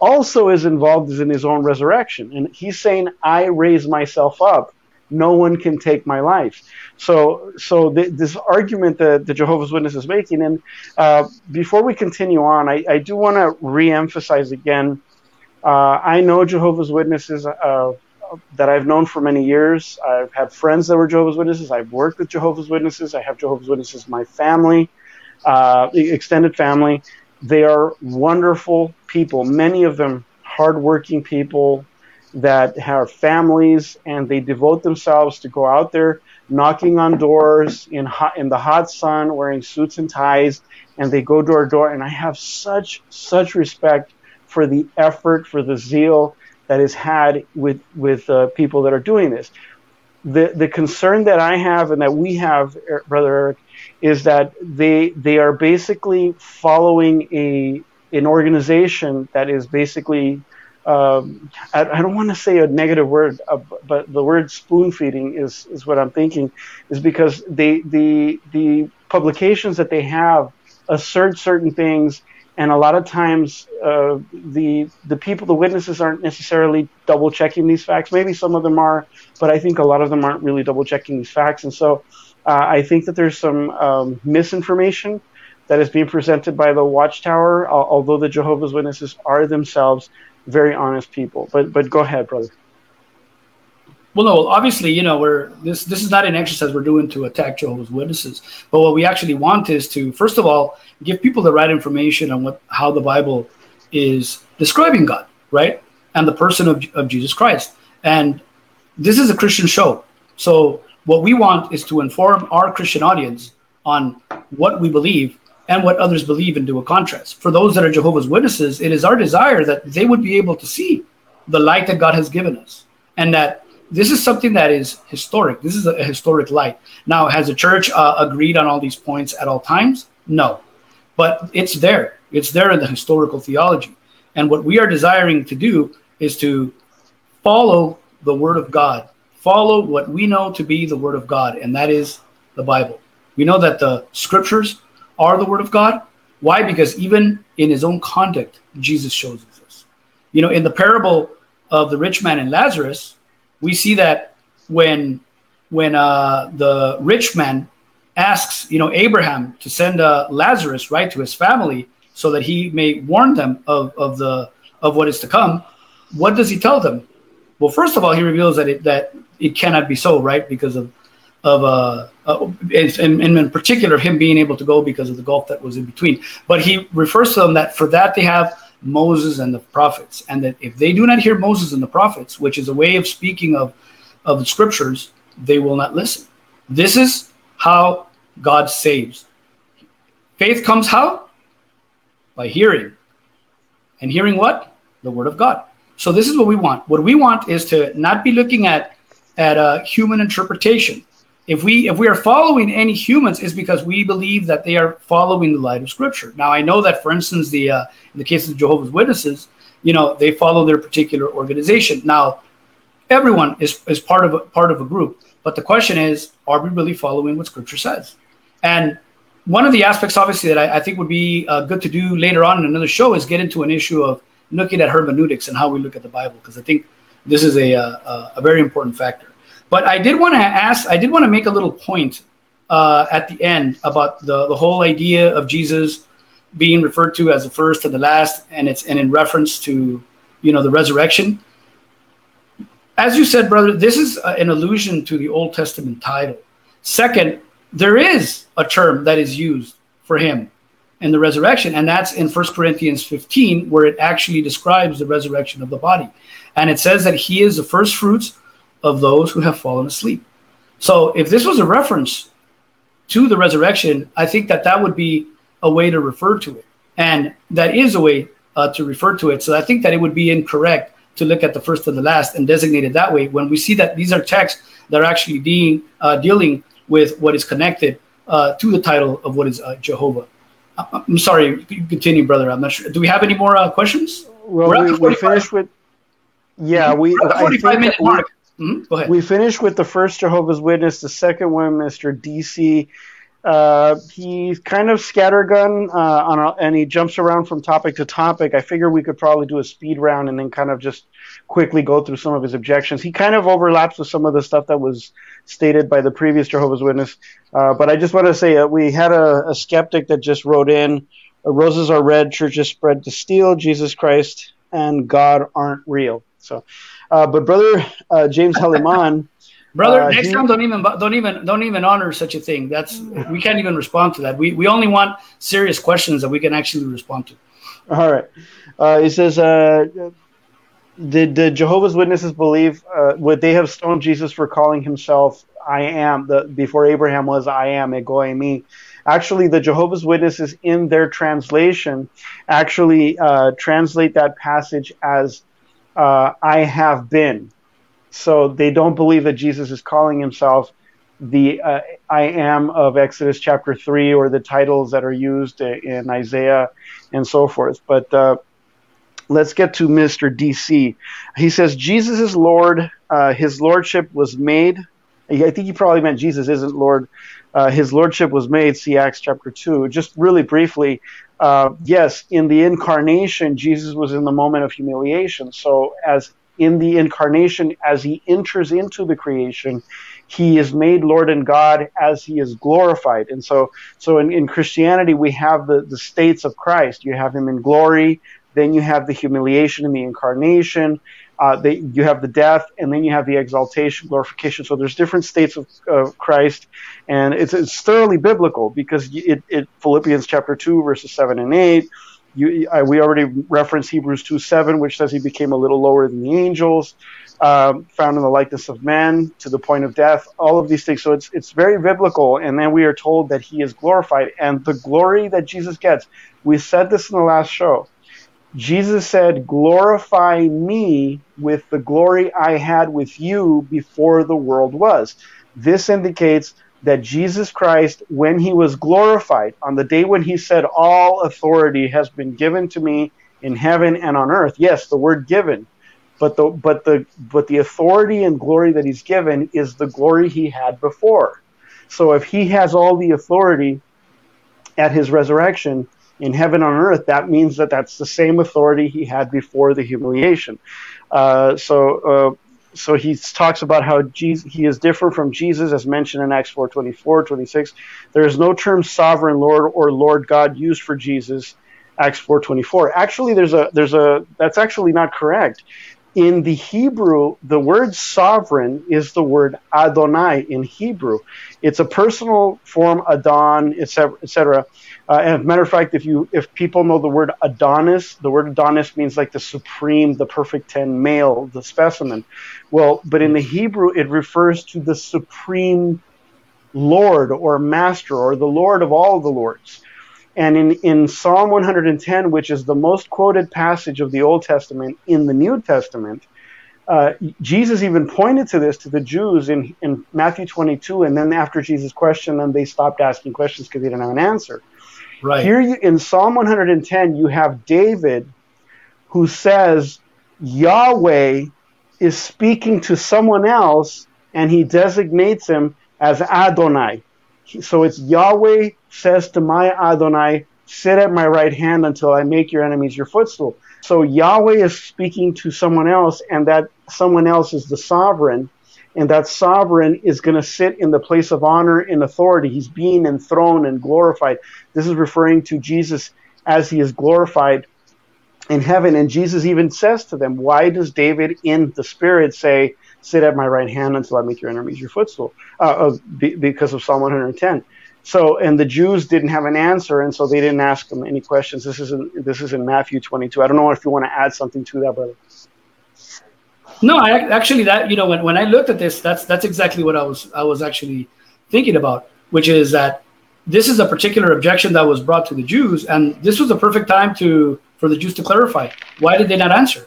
B: also is involved in his own resurrection. And he's saying, I raise myself up. No one can take my life. So, so th- this argument that the Jehovah's Witness is making, and uh, before we continue on, I, I do want to re-emphasize again. Uh, I know Jehovah's Witnesses uh, that I've known for many years. I've had friends that were Jehovah's Witnesses. I've worked with Jehovah's Witnesses. I have Jehovah's Witnesses in my family, uh, extended family. They are wonderful people. Many of them hardworking people that have families, and they devote themselves to go out there knocking on doors in hot, in the hot sun, wearing suits and ties, and they go door to door. And I have such such respect for the effort, for the zeal that is had with with uh, people that are doing this. The the concern that I have and that we have, er, brother Eric, is that they they are basically following a an organization that is basically um, I, I, don't want to say a negative word, uh, but the word spoon feeding is, is what I'm thinking, is because they the the publications that they have assert certain things and a lot of times uh, the the people, the witnesses, aren't necessarily double checking these facts. Maybe some of them are, but I think a lot of them aren't really double checking these facts. And so uh, I think that there's some um, misinformation that is being presented by the Watchtower, although the Jehovah's Witnesses are themselves very honest people. But but go ahead, brother.
A: Well, no, obviously, you know, we're this this is not an exercise we're doing to attack Jehovah's Witnesses, but what we actually want is to, first of all, give people the right information on what how the Bible is describing God, right, and the person of of Jesus Christ. And this is a Christian show, so what we want is to inform our Christian audience on what we believe and what others believe and do a contrast. For those that are Jehovah's Witnesses, it is our desire that they would be able to see the light that God has given us and that this is something that is historic. This is a, historic light. Now, has the church uh, agreed on all these points at all times? No, but it's there. It's there in the historical theology. And what we are desiring to do is to follow the Word of God, follow what we know to be the Word of God, and that is the Bible. We know that the Scriptures are the Word of God. Why? Because even in His own conduct, Jesus shows us this. You know, in the parable of the rich man and Lazarus, we see that when when uh, the rich man asks, you know, Abraham to send uh, Lazarus right to his family so that he may warn them of, of the of what is to come. What does he tell them? Well, first of all, he reveals that it that it cannot be so, right? Because of of uh, uh in, in particular him being able to go because of the gulf that was in between. But he refers to them that for that they have Moses and the prophets, and that if they do not hear Moses and the prophets, which is a way of speaking of, of the scriptures, they will not listen. This is how God saves. Faith comes how? By hearing. And hearing what? The word of God. So this is what we want. What we want is to not be looking at at a human interpretation if we if we are following any humans is because we believe that they are following the light of scripture. Now i know that for instance the uh, in the case of jehovah's witnesses you know they follow their particular organization. Now everyone is, is part of a part of a group. But the question is are we really following what scripture says? And one of the aspects obviously that i, I think would be uh, good to do later on in another show is get into an issue of looking at hermeneutics and how we look at the bible because i think this is a, uh, a, a very important factor but I did want to ask, I did want to make a little point uh, at the end about the, the whole idea of Jesus being referred to as the first and the last, and it's and in reference to you know the resurrection. As you said, brother, this is uh, an allusion to the Old Testament title. Second, there is a term that is used for him in the resurrection, and that's in First Corinthians 15, where it actually describes the resurrection of the body. And it says that he is the first fruits of those who have fallen asleep. So if this was a reference to the resurrection, I think that that would be a way to refer to it. And that is a way uh, to refer to it. So I think that it would be incorrect to look at the first and the last and designate it that way when we see that these are texts that are actually being uh, dealing with what is connected uh, to the title of what is uh, Jehovah. Uh, I'm sorry, continue, brother. I'm not sure. Do we have any more uh, questions?
B: Well, we, we finished with. Yeah, we.
A: Forty-five minute mark.
B: Mm-hmm. We finished with the first Jehovah's Witness. The second one, Mr. DC. Uh, he's kind of scattergun uh, on a, and he jumps around from topic to topic. I figure we could probably do a speed round and then kind of just quickly go through some of his objections. He kind of overlaps with some of the stuff that was stated by the previous Jehovah's Witness. Uh, but I just want to say uh, we had a, a, skeptic that just wrote in Roses are red, churches spread to steal, Jesus Christ and God aren't real. So, uh, but brother James Heliman.
A: Brother, uh, next he, time don't even don't even don't even honor such a thing. That's we can't even respond to that. We we only want serious questions that we can actually respond to.
B: All right. Uh, he says, uh, did the Jehovah's Witnesses believe uh, would they have stoned Jesus for calling himself "I am"? The before Abraham was "I am" Ego eimi. Actually, the Jehovah's Witnesses in their translation actually uh, translate that passage as uh, "I have been." So they don't believe that Jesus is calling himself the uh, I am of Exodus chapter 3 or the titles that are used in Isaiah and so forth. But uh, let's get to Mr. DC. He says, Jesus is Lord. Uh, his lordship was made. I think he probably meant Jesus isn't Lord. Uh, his lordship was made, see Acts chapter 2. Just really briefly, uh, yes, in the incarnation, Jesus was in the moment of humiliation. So as in the incarnation, as he enters into the creation, he is made Lord and God as he is glorified. And so, so in, in Christianity, we have the, the states of Christ. You have him in glory, then you have the humiliation in the incarnation, uh, the, you have the death, and then you have the exaltation, glorification. So there's different states of, of Christ, and it's, it's thoroughly biblical because it, it Philippians chapter two verses seven and eight you, I, we already referenced Hebrews 2 7, which says he became a little lower than the angels, um, found in the likeness of man to the point of death, all of these things. So it's, it's very biblical. And then we are told that he is glorified. And the glory that Jesus gets, we said this in the last show. Jesus said, Glorify me with the glory I had with you before the world was. This indicates that Jesus Christ, when he was glorified, on the day when he said, All authority has been given to me in heaven and on earth. Yes, the word given. But the but the but the authority and glory that he's given is the glory he had before. So if he has all the authority at his resurrection in heaven on earth, that means that that's the same authority he had before the humiliation. Uh, so uh, so he talks about how Jesus, he is different from Jesus, as mentioned in Acts 4 24, 26. There is no term sovereign Lord or Lord God used for Jesus, Acts 4:24. Actually, there's a, there's a, that's actually not correct. In the Hebrew, the word sovereign is the word Adonai in Hebrew. It's a personal form, Adon, etc., etc. Uh, and as a matter of fact, if you if people know the word Adonis, the word Adonis means like the supreme, the perfect ten male, the specimen. Well, but in the Hebrew, it refers to the supreme Lord or Master or the Lord of all the lords. And in, in Psalm 110, which is the most quoted passage of the Old Testament in the New Testament, uh, Jesus even pointed to this to the Jews in, in Matthew 22, and then after Jesus questioned them, they stopped asking questions because they didn't have an answer. Right. Here you, in Psalm 110, you have David who says Yahweh is speaking to someone else and he designates him as Adonai. So it's Yahweh says to my Adonai, sit at my right hand until I make your enemies your footstool. So Yahweh is speaking to someone else, and that someone else is the sovereign and that sovereign is going to sit in the place of honor and authority. He's being enthroned and glorified. This is referring to Jesus as he is glorified in heaven. And Jesus even says to them, Why does David in the Spirit say, Sit at my right hand until I make your enemies your footstool? Uh, uh, because of Psalm 110. So, and the Jews didn't have an answer, and so they didn't ask him any questions. This is in, this is in Matthew 22. I don't know if you want to add something to that, brother.
A: No, I actually that you know when, when I looked at this, that's that's exactly what I was I was actually thinking about, which is that this is a particular objection that was brought to the Jews, and this was the perfect time to for the Jews to clarify why did they not answer?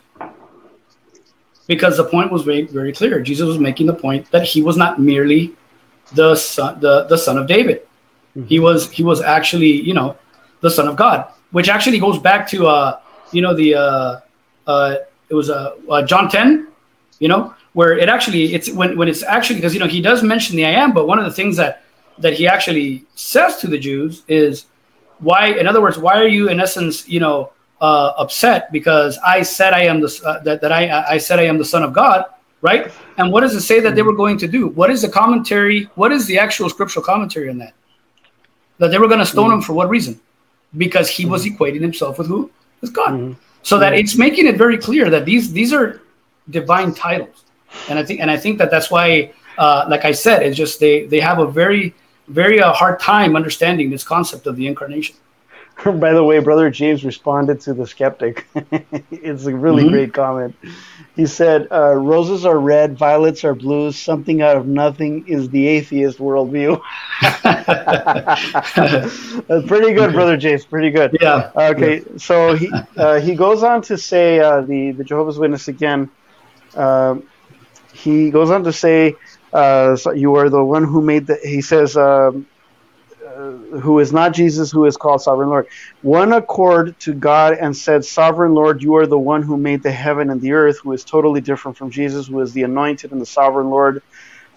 A: Because the point was very, very clear. Jesus was making the point that he was not merely the son, the, the son of David. Mm-hmm. He was he was actually you know the son of God, which actually goes back to uh you know the uh, uh it was uh, uh John ten, you know where it actually it's when when it's actually because you know he does mention the I am, but one of the things that that he actually says to the Jews is why, in other words, why are you in essence, you know, uh, upset because I said I am the uh, that, that I I said I am the son of God, right? And what does it say that they were going to do? What is the commentary? What is the actual scriptural commentary on that? That they were going to stone mm-hmm. him for what reason? Because he mm-hmm. was equating himself with who? With God. Mm-hmm. So that it's making it very clear that these these are divine titles, and I think and I think that that's why, uh, like I said, it's just they they have a very very uh, hard time understanding this concept of the incarnation.
B: By the way, Brother James responded to the skeptic. it's a really mm-hmm. great comment. He said, uh, Roses are red, violets are blue, something out of nothing is the atheist worldview. That's pretty good, Brother James. Pretty good.
A: Yeah.
B: Okay,
A: yeah.
B: so he, uh, he goes on to say, uh, the, the Jehovah's Witness again, uh, he goes on to say, uh, so you are the one who made the. He says, um, uh, who is not Jesus, who is called Sovereign Lord. One accord to God and said, Sovereign Lord, you are the one who made the heaven and the earth, who is totally different from Jesus, who is the anointed and the Sovereign Lord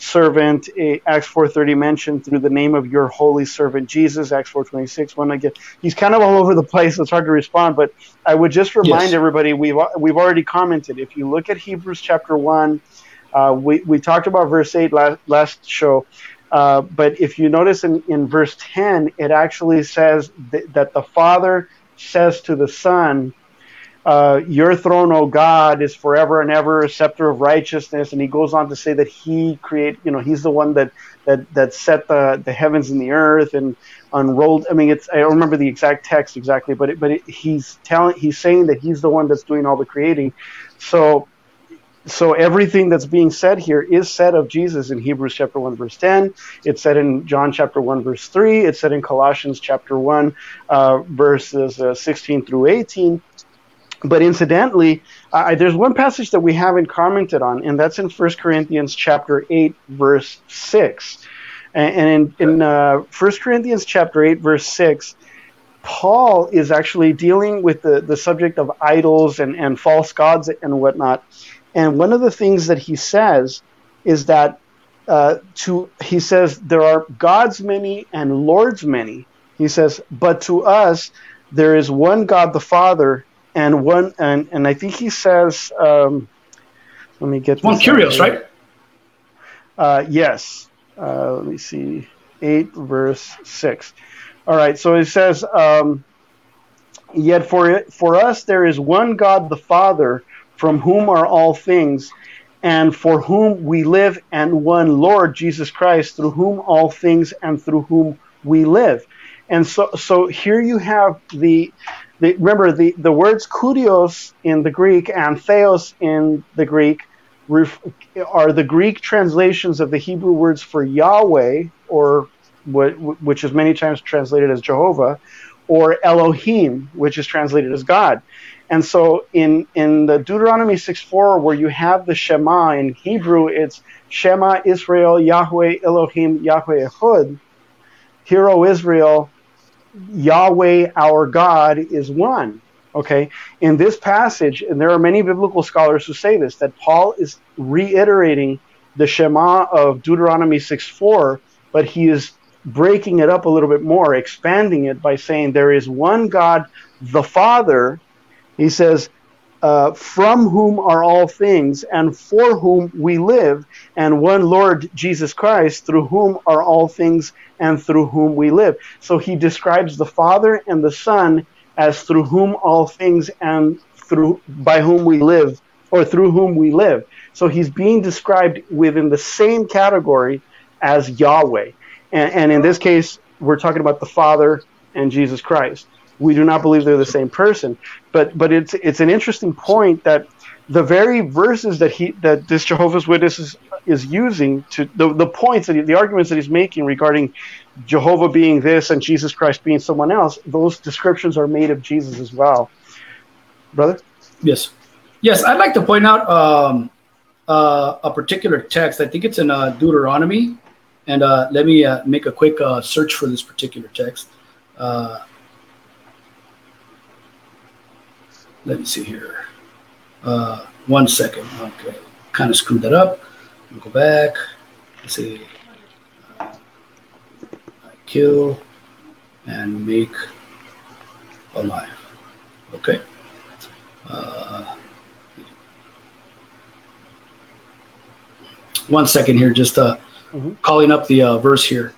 B: servant acts 4.30 mentioned through the name of your holy servant jesus acts 4.26 when i get he's kind of all over the place it's hard to respond but i would just remind yes. everybody we've we've already commented if you look at hebrews chapter 1 uh, we, we talked about verse 8 last, last show, uh, but if you notice in, in verse 10, it actually says th- that the Father says to the Son, uh, Your throne, O God, is forever and ever a scepter of righteousness. And he goes on to say that he create, you know, he's the one that, that, that set the, the heavens and the earth and unrolled. I mean, it's, I don't remember the exact text exactly, but, it, but it, he's telling, he's saying that he's the one that's doing all the creating. So so everything that's being said here is said of Jesus in Hebrews chapter 1 verse 10. It's said in John chapter 1 verse 3. It's said in Colossians chapter 1 uh, verses uh, 16 through 18. But incidentally, uh, there's one passage that we haven't commented on, and that's in 1 Corinthians chapter 8 verse 6. And, in, in uh, 1 Corinthians chapter 8 verse 6, Paul is actually dealing with the, the subject of idols and, and false gods and whatnot. And one of the things that he says is that uh, to he says there are gods many and lords many. He says, but to us there is one God the Father and one and and I think he says. Um, let me get
A: one curious, right?
B: Uh, yes. Uh, let me see. Eight verse six. All right. So it says, um, yet for it, for us there is one God the Father from whom are all things, and for whom we live, and one Lord Jesus Christ, through whom all things and through whom we live. And so, so here you have the, the remember the, the words kurios in the Greek and theos in the Greek ref, are the Greek translations of the Hebrew words for Yahweh, or what, which is many times translated as Jehovah, or Elohim, which is translated as God. And so in, in the Deuteronomy 6.4, where you have the Shema in Hebrew, it's Shema Israel, Yahweh Elohim, Yahweh Echad. Hear, O Israel, Yahweh our God is one. Okay, in this passage, and there are many biblical scholars who say this, that Paul is reiterating the Shema of Deuteronomy 6:4, but he is breaking it up a little bit more, expanding it by saying there is one God, the Father, he says, uh, from whom are all things, and for whom we live, and one Lord Jesus Christ, through whom are all things, and through whom we live. So he describes the Father and the Son as through whom all things and through by whom we live, or through whom we live. So he's being described within the same category as Yahweh. And, and in this case, we're talking about the Father and Jesus Christ we do not believe they're the same person. But but it's it's an interesting point that the very verses that he that this Jehovah's Witnesses is using to the, the points that he, the arguments that he's making regarding Jehovah being this and Jesus Christ being someone else, those descriptions are made of Jesus as well. Brother?
A: Yes. Yes, I'd like to point out um, uh, a particular text. I think it's in uh, Deuteronomy. And uh, let me uh, make a quick uh, search for this particular text. Uh, let me see here. one second. Okay. Kind of screwed that up. Go back. Let's see kill, and make alive. Okay. Uh, one second here, just uh, mm-hmm. calling up the uh, verse here.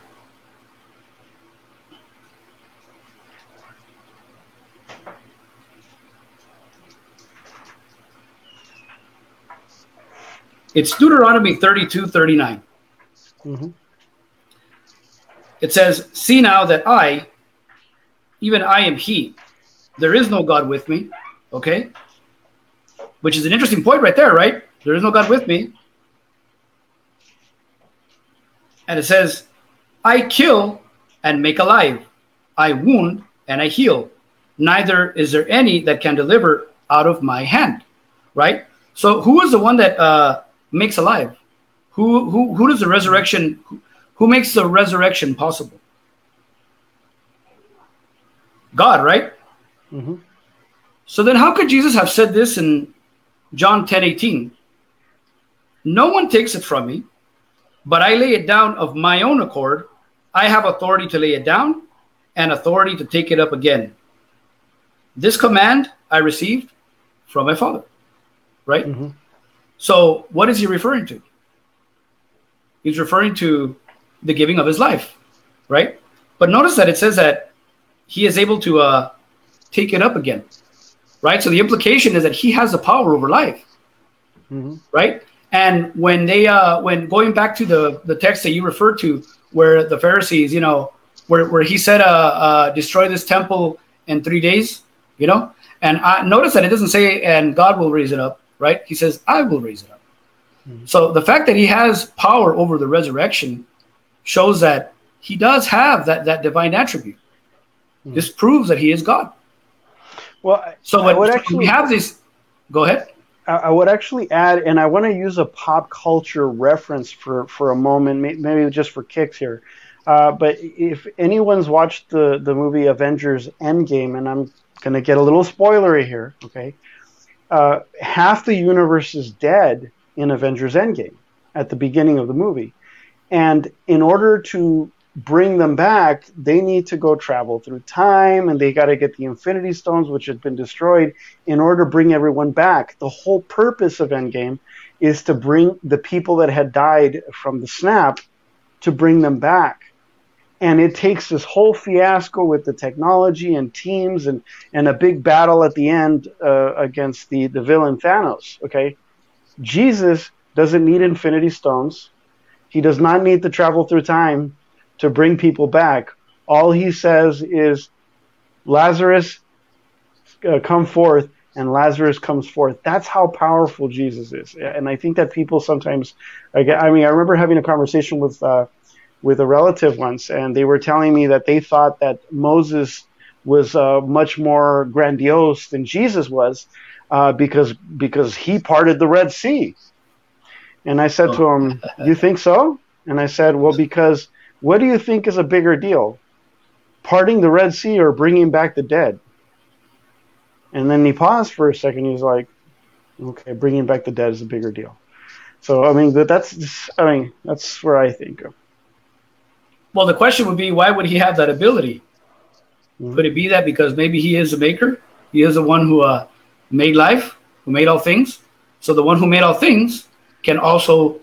A: It's Deuteronomy 32 39. Mm-hmm. It says, See now that I, even I am He. There is no God with me. Okay? Which is an interesting point right there, right? There is no God with me. And it says, I kill and make alive. I wound and I heal. Neither is there any that can deliver out of my hand. Right? So who is the one that uh, makes alive? Who, who, who does the resurrection, who makes the resurrection possible? God, right? Mm-hmm. So then, how could Jesus have said this in John 10 18? No one takes it from me, but I lay it down of my own accord. I have authority to lay it down and authority to take it up again. This command I received from my Father, right? Mm-hmm. So, what is he referring to? He's referring to the giving of his life, right? But notice that it says that he is able to uh, take it up again, right? So the implication is that he has the power over life, mm-hmm. right? And when they, uh, when going back to the the text that you referred to, where the Pharisees, you know, where where he said, uh, uh "Destroy this temple in three days," you know, and I notice that it doesn't say, "And God will raise it up," right? He says, "I will raise it up." Mm-hmm. So the fact that he has power over the resurrection shows that he does have that, that divine attribute. Mm. This proves that he is God.
B: Well,
A: so when, actually, we have this, go ahead.
B: I would actually add, and I want to use a pop culture reference for, for a moment, maybe just for kicks here. Uh, but if anyone's watched the, the movie Avengers Endgame, and I'm going to get a little spoilery here, okay? Uh, half the universe is dead in Avengers Endgame at the beginning of the movie. And in order to bring them back, they need to go travel through time and they got to get the Infinity Stones, which had been destroyed, in order to bring everyone back. The whole purpose of Endgame is to bring the people that had died from the snap to bring them back. And it takes this whole fiasco with the technology and teams and, and a big battle at the end uh, against the, the villain Thanos. Okay. Jesus doesn't need Infinity Stones. He does not need to travel through time to bring people back. All he says is, Lazarus, uh, come forth, and Lazarus comes forth. That's how powerful Jesus is. And I think that people sometimes, I mean, I remember having a conversation with, uh, with a relative once, and they were telling me that they thought that Moses was uh, much more grandiose than Jesus was uh, because because he parted the Red Sea. And I said oh. to him, You think so? And I said, Well, because what do you think is a bigger deal? Parting the Red Sea or bringing back the dead? And then he paused for a second. He's like, Okay, bringing back the dead is a bigger deal. So, I mean, that's, I mean, that's where I think of.
A: Well, the question would be, why would he have that ability? Mm-hmm. Could it be that because maybe he is a maker? He is the one who uh, made life, who made all things. So the one who made all things can also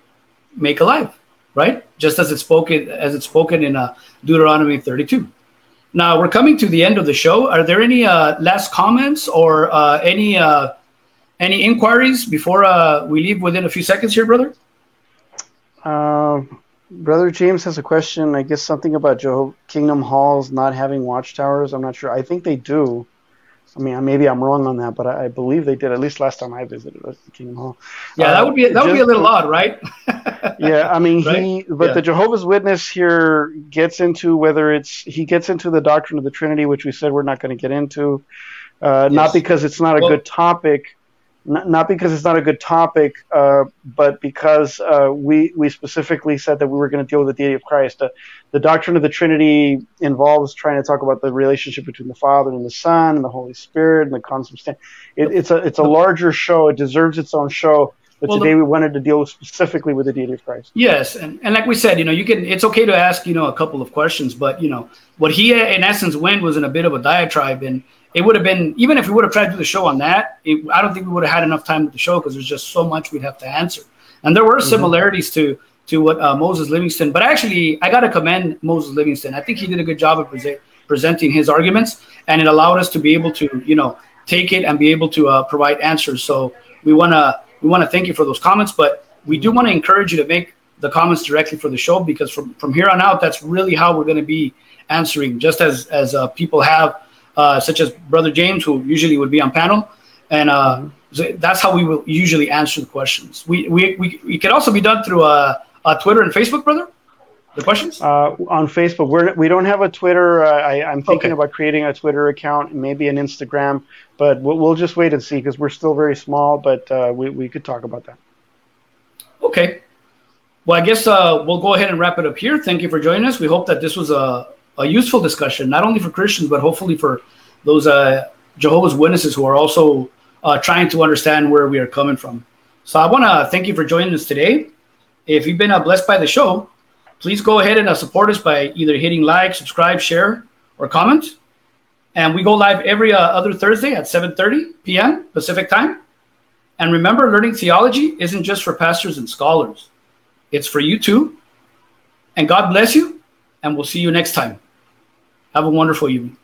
A: make alive, right? Just as it's spoken as it's spoken in uh, Deuteronomy 32. Now we're coming to the end of the show. Are there any uh, last comments or uh, any uh, any inquiries before uh, we leave within a few seconds here, brother?
B: Uh, brother James has a question. I guess something about Joe Kingdom Halls not having watchtowers. I'm not sure. I think they do. I mean, maybe I'm wrong on that, but I, I believe they did. At least last time I visited Kingdom Hall.
A: Yeah, uh, that would be that would be a little odd, right?
B: yeah, I mean right? he, but yeah. the Jehovah's Witness here gets into whether it's he gets into the doctrine of the Trinity, which we said we're not going to get into, uh, yes. not because it's not a well, good topic, not, not because it's not a good topic, uh, but because uh, we we specifically said that we were going to deal with the deity of Christ. Uh, the doctrine of the Trinity involves trying to talk about the relationship between the Father and the Son and the Holy Spirit and the consubstantial. It, it's a it's a larger show. It deserves its own show. But well, today the, we wanted to deal specifically with the deity of Christ.
A: Yes, and, and like we said, you know, you can. It's okay to ask, you know, a couple of questions, but you know, what he in essence went was in a bit of a diatribe, and it would have been even if we would have tried to do the show on that. It, I don't think we would have had enough time with the show because there's just so much we'd have to answer, and there were mm-hmm. similarities to to what uh, Moses Livingston. But actually, I got to commend Moses Livingston. I think he did a good job of pre- presenting his arguments, and it allowed us to be able to, you know, take it and be able to uh, provide answers. So we want to we want to thank you for those comments, but we do want to encourage you to make the comments directly for the show because from, from here on out, that's really how we're going to be answering, just as as uh, people have, uh, such as Brother James, who usually would be on panel, and uh, that's how we will usually answer the questions. We we, we it can also be done through uh, uh, Twitter and Facebook, brother. The questions
B: uh, on Facebook. We're we don't have a Twitter. Uh, I, am thinking okay. about creating a Twitter account, maybe an Instagram, but we'll, we'll just wait and see because we're still very small. But uh, we we could talk about that.
A: Okay. Well, I guess uh, we'll go ahead and wrap it up here. Thank you for joining us. We hope that this was a, a useful discussion, not only for Christians, but hopefully for those uh, Jehovah's Witnesses who are also uh, trying to understand where we are coming from. So I want to thank you for joining us today. If you've been blessed by the show, please go ahead and uh, support us by either hitting like, subscribe, share, or comment. And we go live every uh, other Thursday at 7:30 p.m. Pacific time. And remember, learning theology isn't just for pastors and scholars; it's for you too. And God bless you. And we'll see you next time. Have a wonderful evening.